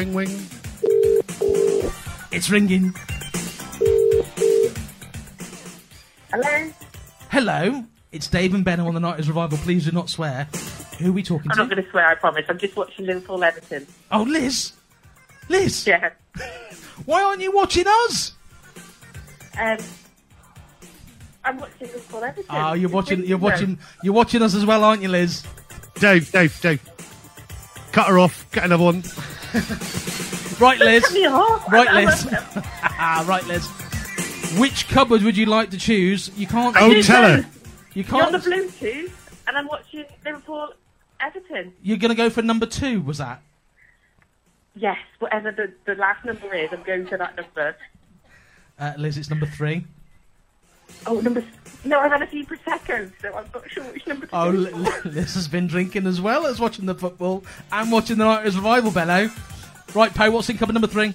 Wing wing. It's ringing. Hello? Hello, it's Dave and Benno on the 90s Revival. Please do not swear. Who are we talking to? I'm to? not going to swear, I promise. I'm just watching Liverpool Everton. Oh, Liz. Liz. Yeah. Why aren't you watching us? Um, I'm watching Liverpool Everton. Oh, you're It's watching. You're brilliant. watching. You're watching us as well, aren't you, Liz? Dave, Dave, Dave. Cut her off. Get another one. Right, Liz. Cut me off. Right, I- I Liz. Ah, right, Liz. Which cupboard would you like to choose? You can't. Don't tell her. You You're on the can't. Bluetooth, and I'm watching Liverpool Everton. You're gonna go for number two. Was that? Yes, whatever the, the last number is, I'm going to that number. Uh, Liz, it's number three. Oh, number. No, I've had a few prosecco, so I'm not sure which number Oh, go Li- Liz has been drinking as well as watching the football and watching the Night Revival, Benno. Right, Poe, what's in cupboard number three?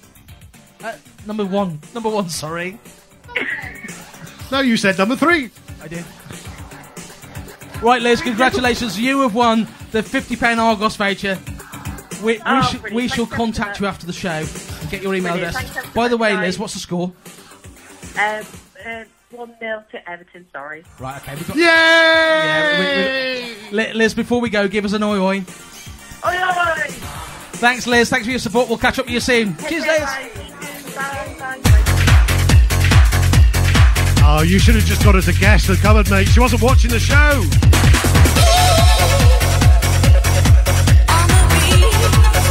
Uh, number one. Number one, sorry. No, you said number three. I did. Right, Liz, congratulations. You have won the fifty pound Argos voucher. We, we, Oh, sh- we shall contact you after the show and get your email Brilliant. address. Thanks By the way. Liz, what's the score? Um, uh, 1 0 to Everton, sorry. Right, okay. We've got, Yay! Yeah, we- we- Liz, before we go, give us an oi oi. Oi, oi! Thanks, Liz. Thanks for your support. We'll catch up with you soon. Cheers, Liz. Bye, bye, bye. Oh, you should have just got as a guest and covered, mate. She wasn't watching the show.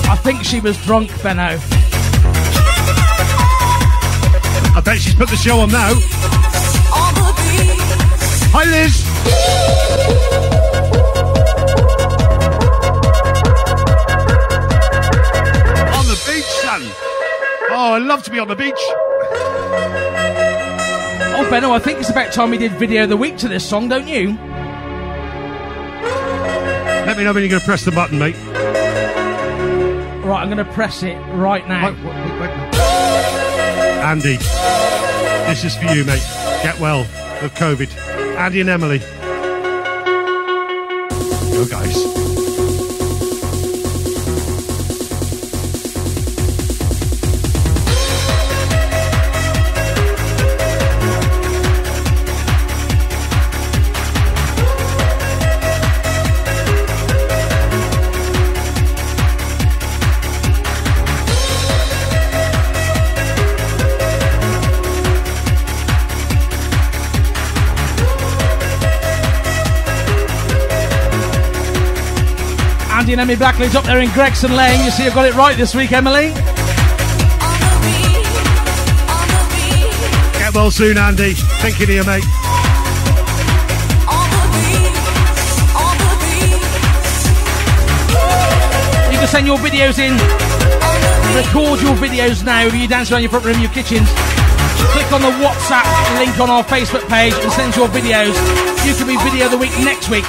I think she was drunk, Benno. I bet she's put the show on now. Hi, Liz. on the beach, son. Oh, I love to be on the beach. Oh, Benno, I think it's about time we did video of the week to this song, don't you? Let me know when you're going to press the button, mate. Right, I'm going to press it right now. Wait, wait, wait. Andy, this is for you, mate. Get well of COVID. Andy and Emily. Go, guys. Emily Blackley's up there in Gregson Lane. You see, I got it right this week, Emily. Get well soon, Andy. Thinking of you, mate. You can send your videos in. Record your videos now of you dance around your front room, your kitchens. Click on the WhatsApp link on our Facebook page and send your videos. You can be video of the week next week.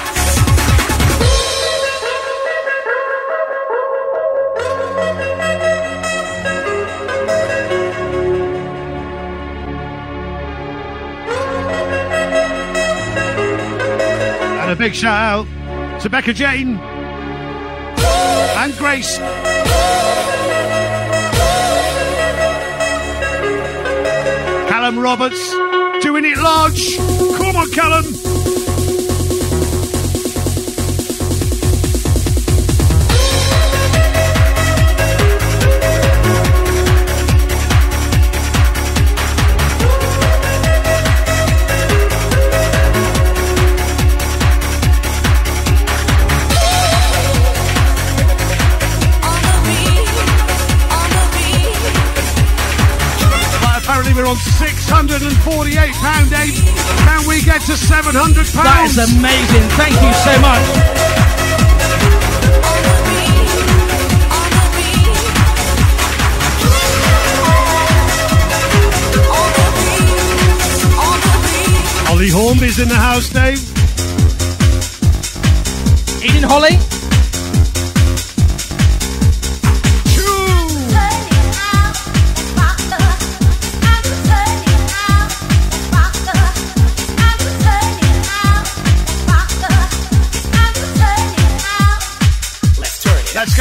Big shout out to Becca Jane and Grace. Callum Roberts doing it large. Come on, Callum. Apparently £648 pound eight. Can we get to £700? That is amazing. Thank you so much. Ollie Hornby's in the house, Dave. Eating Holly.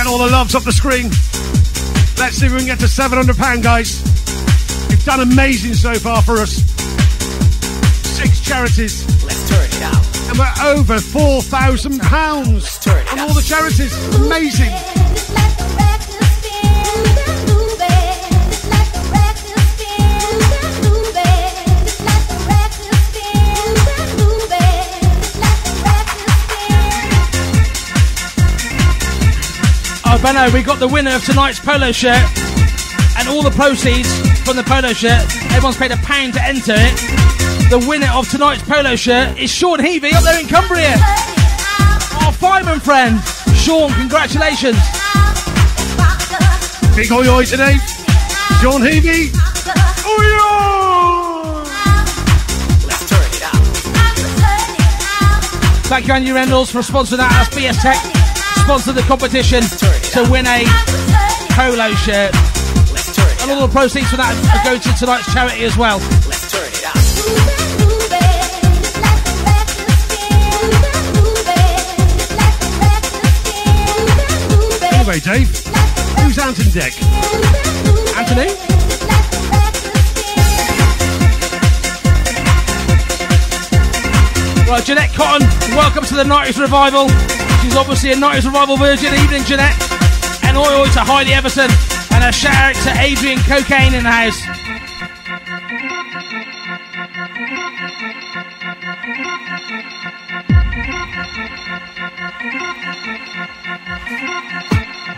All the loves off the screen. Let's see if we can get to £700, guys. You've done amazing so far for us. Six charities. Let's turn it out. And we're over £4,000 on all the charities. Amazing. Benno, we got the winner of tonight's polo shirt. And all the proceeds from the polo shirt, everyone's paid a pound to enter it. The winner of tonight's polo shirt is Sean Heavey up there in Cumbria. Our fireman friend. Sean, congratulations. Big oi oi today. John Heavey. Let's turn it out. Thank you, Andy Reynolds, for sponsoring that. That's BS Tech. Sponsored the competition to win a polo shirt. And all the proceeds from that are going to tonight's charity as well. Let's turn it out. Anyway, Dave, who's Ant and Dec? Anthony? Right, Jeanette Cotton, welcome to the 90s revival. She's obviously a 90s revival virgin. Evening, Jeanette. And oi to Heidi Everton. And a shout out to Adrian Cocaine in the house.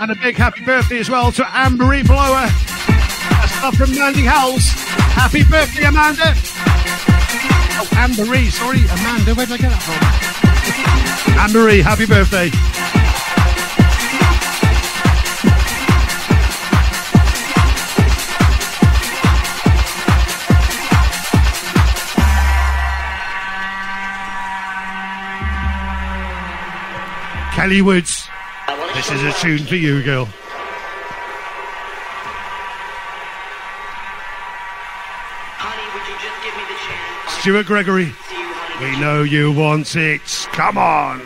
And a big happy birthday as well to Anne-Marie Blower. That's love from Mandy Howells. Happy birthday, Amanda. Oh, Anne-Marie, sorry, Amanda. Where did I get that from? Anne-Marie, happy birthday. Kelly Woods. This is a tune for you, girl. Stuart Gregory. We know you want it. Come on.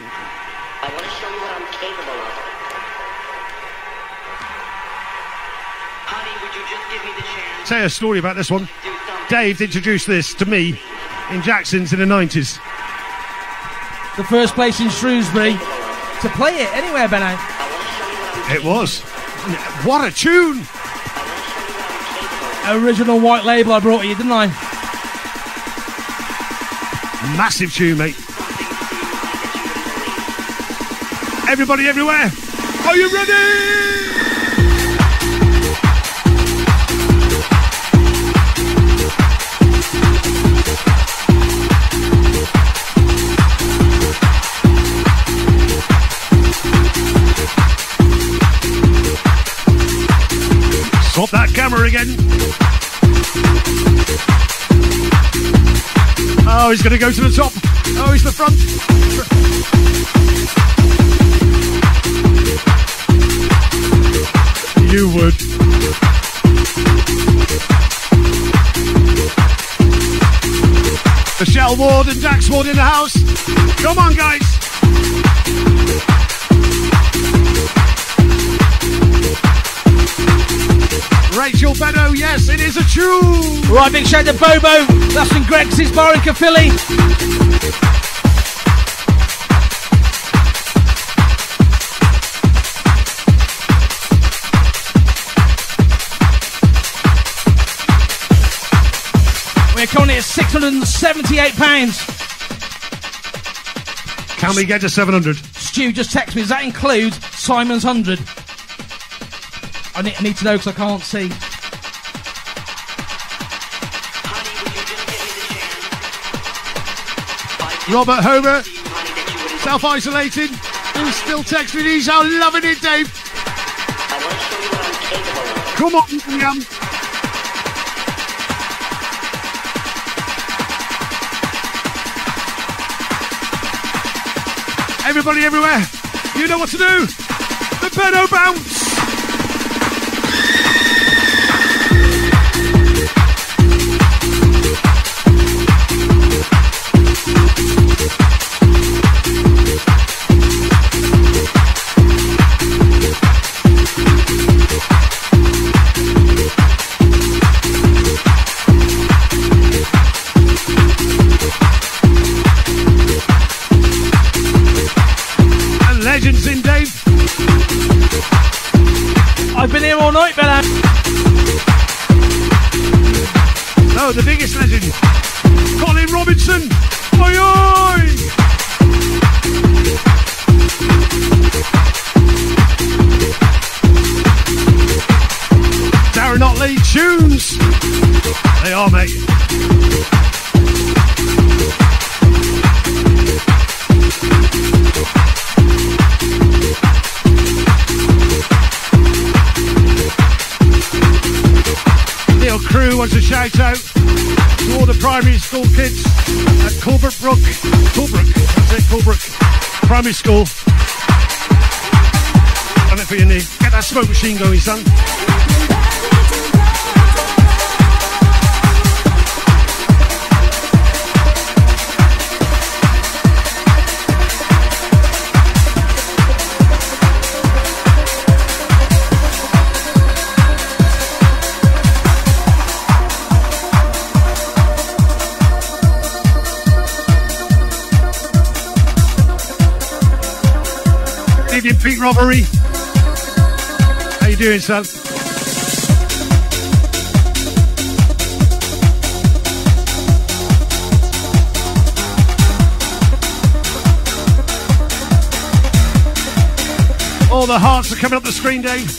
Say a story about this one. Dave introduced this to me in Jackson's in the 90s. The first place in Shrewsbury to play it anywhere, Benno. It was. What a tune! Original white label I brought you, didn't I? Massive tune, mate. Everybody everywhere, are you ready? That camera again. Oh, he's going to go to the top. Oh, he's the front. You would. Michelle Ward and Dax Ward in the house. Come on, guys. Rachel Benno, yes, it is a tune. Right, big shout to Bobo. That's from Greg's Bar in Caerphilly. We're currently at £678. Can we get to 700? Stu just text me, does that include Simon's 100? I need, I need to know because I can't see. Robert Homer, self isolated, who's still texting. He's out loving it, Dave. Come on, Yum. Everybody everywhere, you know what to do. The pedo bounce. Legends in Dave. I've been here all night, Bella. No, the biggest legend. Colin Robinson. Oi, oi. Darren Otley tunes. They are, mate. Crew wants a shout out to all the primary school kids at Colbert Brook. Colbrook, that's it, Colbrook Primary School. It for you, Nick. Get that smoke machine going, son. Feet robbery. How you doing, son? All the hearts are coming up the screen, Dave.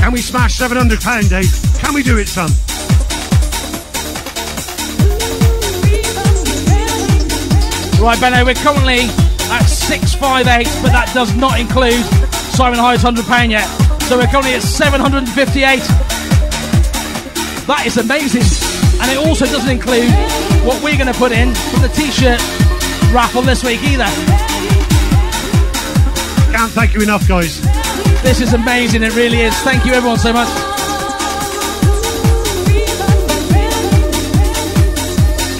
Can we smash £700, Dave? Can we do it, son? Right, Benno, we're currently at 658, but that does not include Simon Hyde's £100 yet. So we're currently at 758. That is amazing. And it also doesn't include what we're going to put in from the t shirt raffle this week either. Can't thank you enough, guys. This is amazing, it really is. Thank you, everyone, so much.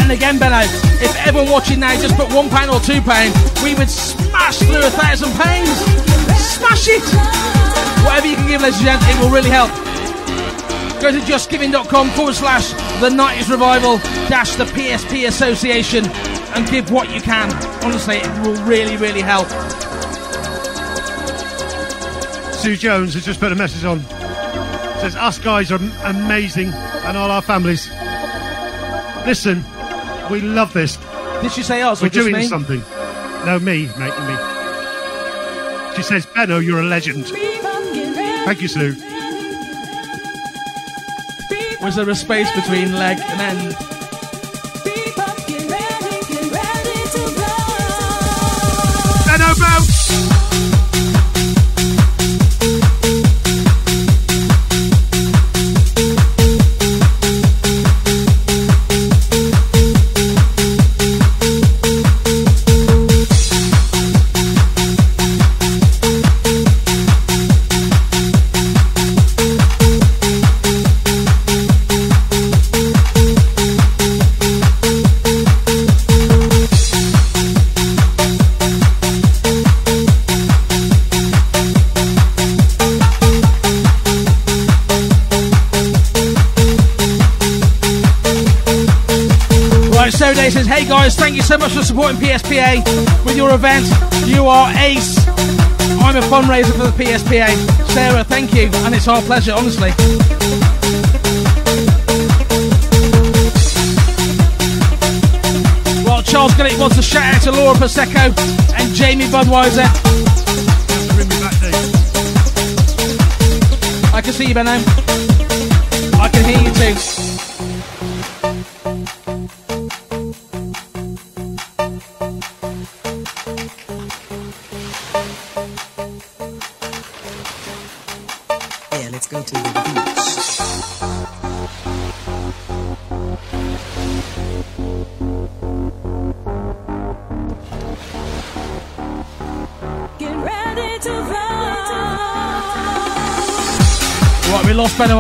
And again, Benno, if everyone watching now just put one pound or two pound, we would smash through a thousand pounds. Smash it! Whatever you can give, ladies and gents, it will really help. Go to justgiving.com forward slash the 90s revival dash the PSP Association and give what you can. Honestly, it will really, really help. Sue Jones has just put a message on. Says, Us guys are amazing and all our families. Listen, we love this. Did she say us? We're just doing me? something. No, me, mate, me. She says, Benno, you're a legend. Thank you, Sue. Was there a space between leg and end? So much for supporting PSPA with your event. You are ace. I'm a fundraiser for the PSPA. Sarah, thank you, and it's our pleasure, honestly. Well, Charles Gillett wants to shout out to Laura Prosecco and Jamie Budweiser. I can see you, Benno.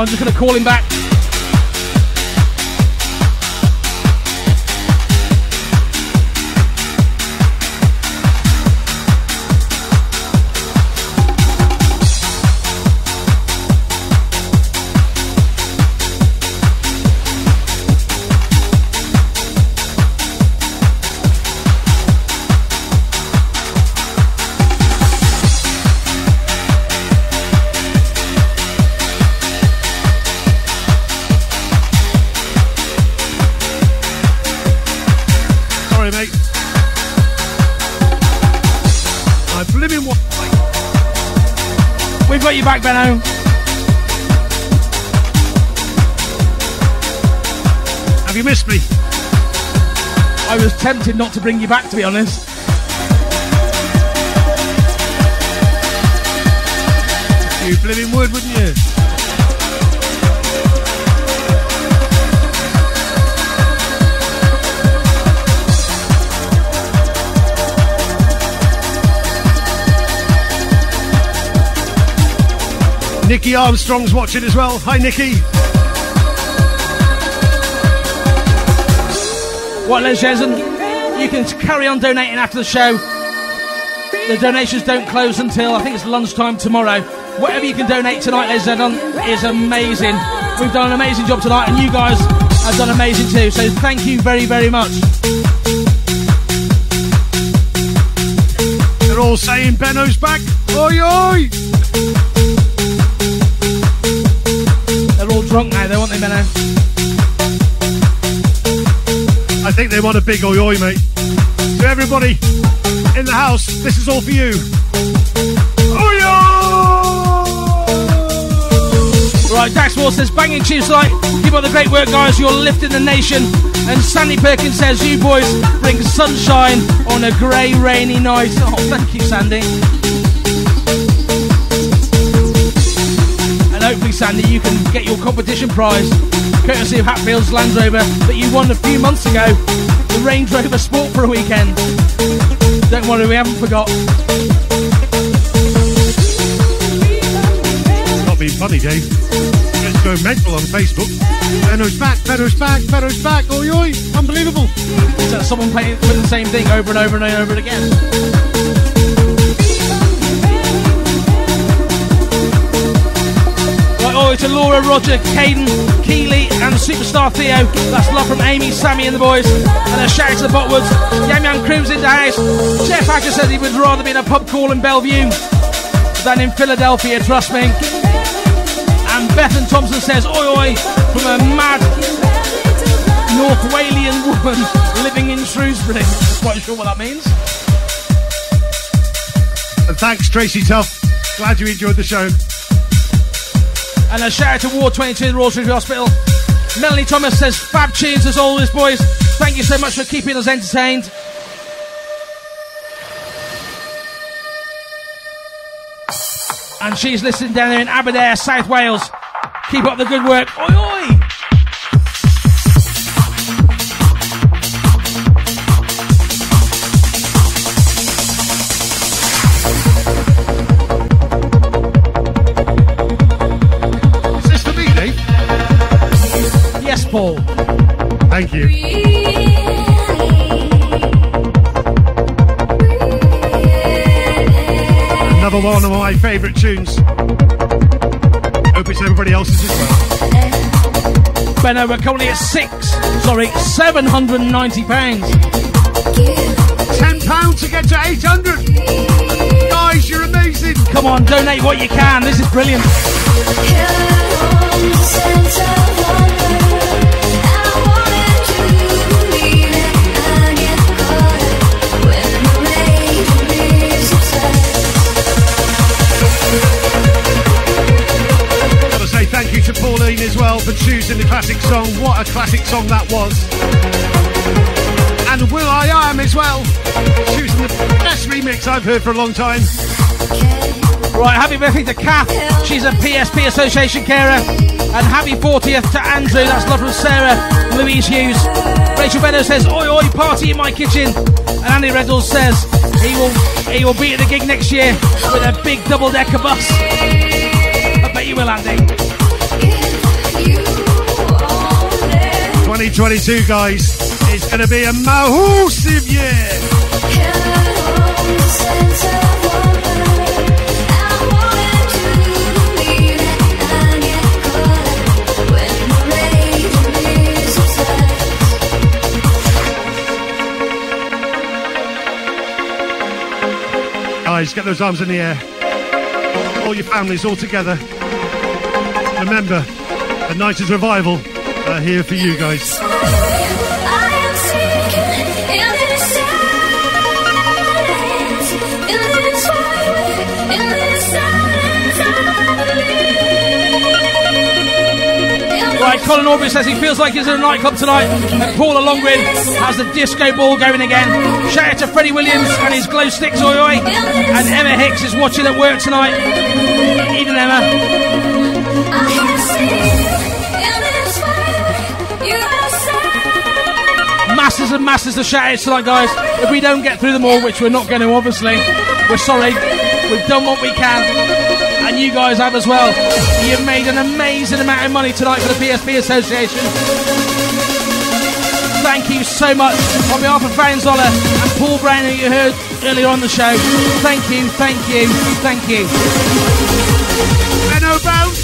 I'm just going to call him back. Sorry, mate. I blimmin' what? We've got you back, Benno. Have you missed me? I was tempted not to bring you back, to be honest. You blimmin' would, wouldn't you? Nikki Armstrong's watching as well. Hi, Nikki. What, Les Jessen? You can carry on donating after the show. The donations don't close until I think it's lunchtime tomorrow. Whatever you can donate tonight, Les Jessen, is amazing. We've done an amazing job tonight, and you guys have done amazing too. So thank you very, very much. They're all saying Benno's back. Oi, oi! Drunk now, though, aren't they, Benno? I think they want a big oi, oi, mate. To everybody in the house, this is all for you. Oi, Right, Dax Wall says, banging tunes tonight. Keep up the great work, guys. You're lifting the nation. And Sandy Perkins says, you boys bring sunshine on a grey, rainy night. Oh, thank you, Sandy. Sandy, you can get your competition prize, courtesy of Hatfield's Land Rover, that you won a few months ago. The Range Rover Sport for a weekend. Don't worry, we haven't forgot. Not being funny, Dave. Just go mental on Facebook. Benno's back, Benno's back, Benno's back. Oi, oi! Unbelievable. So someone playing the same thing over and over and over and again. Oh, to Laura, Roger, Caden, Keely, and Superstar Theo. That's love from Amy, Sammy, and the boys. And a shout out to the Botwoods. Yam Yam Crew's in the house. Jeff Hatcher said he would rather be in a pub call in Bellevue than in Philadelphia, trust me. And Bethan Thompson says, oi oi, from a mad North Walian woman living in Shrewsbury. Quite sure what that means. And thanks, Tracy Tuff. Glad you enjoyed the show. And a shout out to Ward 22 in the Royal Shrewsbury Hospital. Melanie Thomas says, fab tunes as always, boys. Thank you so much for keeping us entertained. And she's listening down there in Aberdare, South Wales. Keep up the good work. Oi, oi! Paul. Thank you. Another one of my favourite tunes. Hope it's everybody else's as well. Benno, we're currently at six, sorry, £790. Ten pounds to get to eight hundred. Guys, you're amazing. Come on, donate what you can. This is brilliant. Pauline as well for choosing the classic song. What a classic song that was. And Will I Am as well, choosing the best remix I've heard for a long time. Right, happy birthday to Kath. She's a PSP Association carer. And happy 40th to Andrew. That's love from Sarah. Louise Hughes. Rachel Meadows says, Oi, oi, party in my kitchen. And Andy Reddles says he will he will be at the gig next year with a big double decker bus. I bet you will, Andy. 2022, guys, is going to be a massive year. Guys, get those arms in the air. All your families all together. Remember, the 90s revival are here for you guys. Right, Colin Aubrey says he feels like he's in a nightclub tonight. And Paul Longrin has the disco ball going again. Shout out to Freddie Williams and his glow sticks, oi oi. And Emma Hicks is watching at work tonight. Eden Emma. masses and masses of shout-outs tonight, guys. If we don't get through them all, which we're not going to, obviously, we're sorry. We've done what we can, and you guys have as well. You've made an amazing amount of money tonight for the PSP Association. Thank you so much on behalf of Faun Zoeller and Paul Brown, who you heard earlier on the show. Thank you, thank you, thank you. And about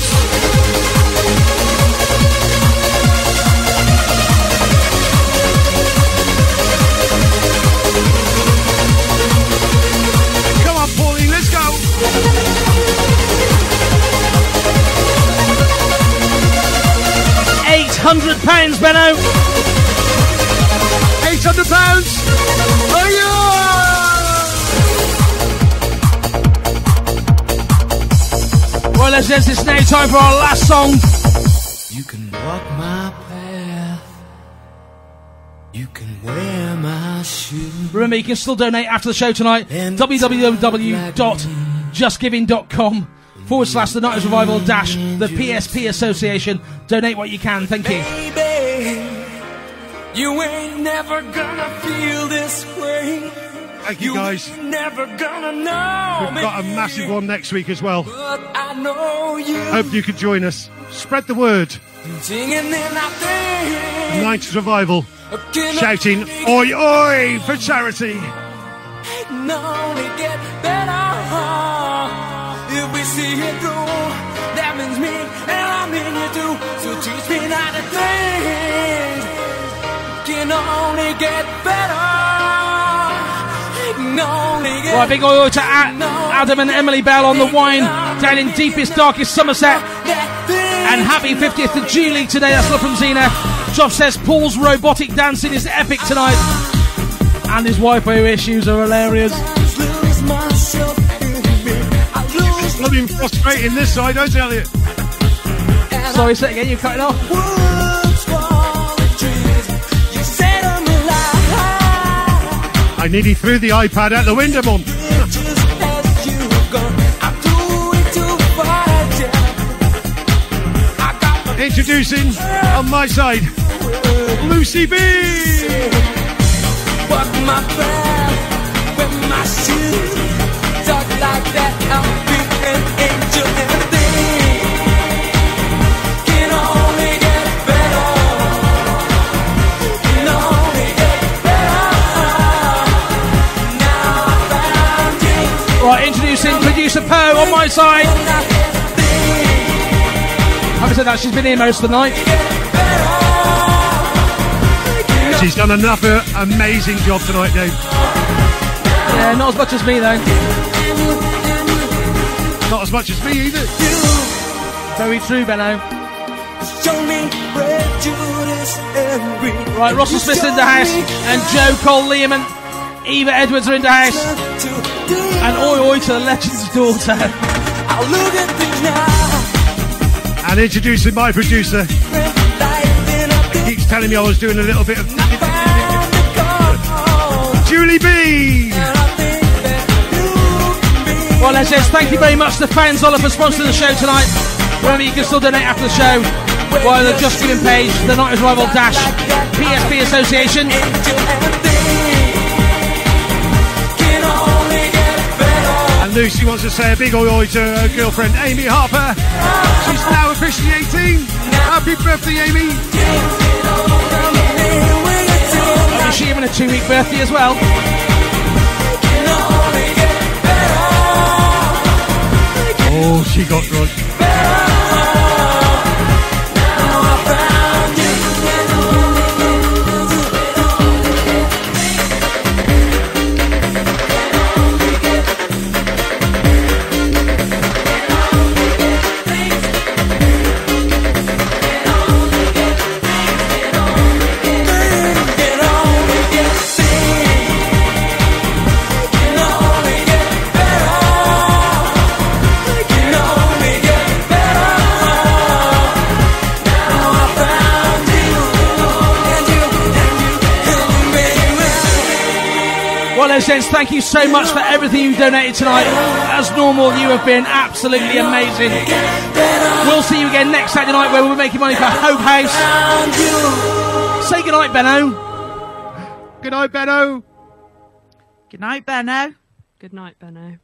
£800, Benno. £800? Oh, yeah! Right, let's this now. Time for our last song. You can walk my path. You can wear my shoes. Remember, you can still donate after the show tonight. www.justgiving.com forward slash the 90s Revival dash the PSP Association. Donate what you can. Thank you. Baby, you ain't never gonna feel this way. Thank you, guys. Never gonna know We've got a massive one next week as well. But I know you. Hope you can join us. Spread the word. Singing in our day. Night Revival. Shouting, oi, oi, for charity. See it through. That means me and I mean you too. So teach me how to think. Can only get better. Can only get Right, big oil to Adam and Emily Bell on the wine down in deepest, darkest Somerset. And happy 50th to Julie today. That's love from Zena. Joff says Paul's robotic dancing is epic tonight. And his Wi-Fi issues are hilarious. Blooming frustrating this side, I tell you. Sorry, say again. You're cutting off. the trees. You set 'em alive. I nearly threw the iPad out the window, Mum. Just as you go, I do it to fight you. I got my Introducing, on my side, Lucy B. walk my path with my shoes. Talk like that, I'll be an angel and a thing. Can only get better. Can only get better. Now I found you. Right, introducing producer Poe on my side. Having said that, she's been here most of the night. She's done another amazing job tonight, Dave. Yeah, not as much as me though. Not as much as me either. Very true, Benno. Show me prejudice every Right, Russell Smith's in the house, and Joe Cole Liam and Eva Edwards are in the house. And oi oi to the legend's daughter. I'll look at things now. And introducing my producer. He keeps telling me I was doing a little bit of. Julie B. Well, let's just thank you very much to Faun Zoeller for sponsoring the show tonight. Remember, you can still donate after the show via the Just Giving page, the 90s Revival Dash PSP Association. And Lucy wants to say a big oi oi to her girlfriend Amy Harper. She's now officially 18. Happy birthday, Amy. Is she having a two week birthday as well? Oh, she got drunk. Gents, thank you so much for everything you donated tonight. As normal, you have been absolutely amazing. We'll see you again next Saturday night where we'll be making money for Hope House. Say goodnight, Benno. Good night, Benno. Good night, Benno. Good night, Benno.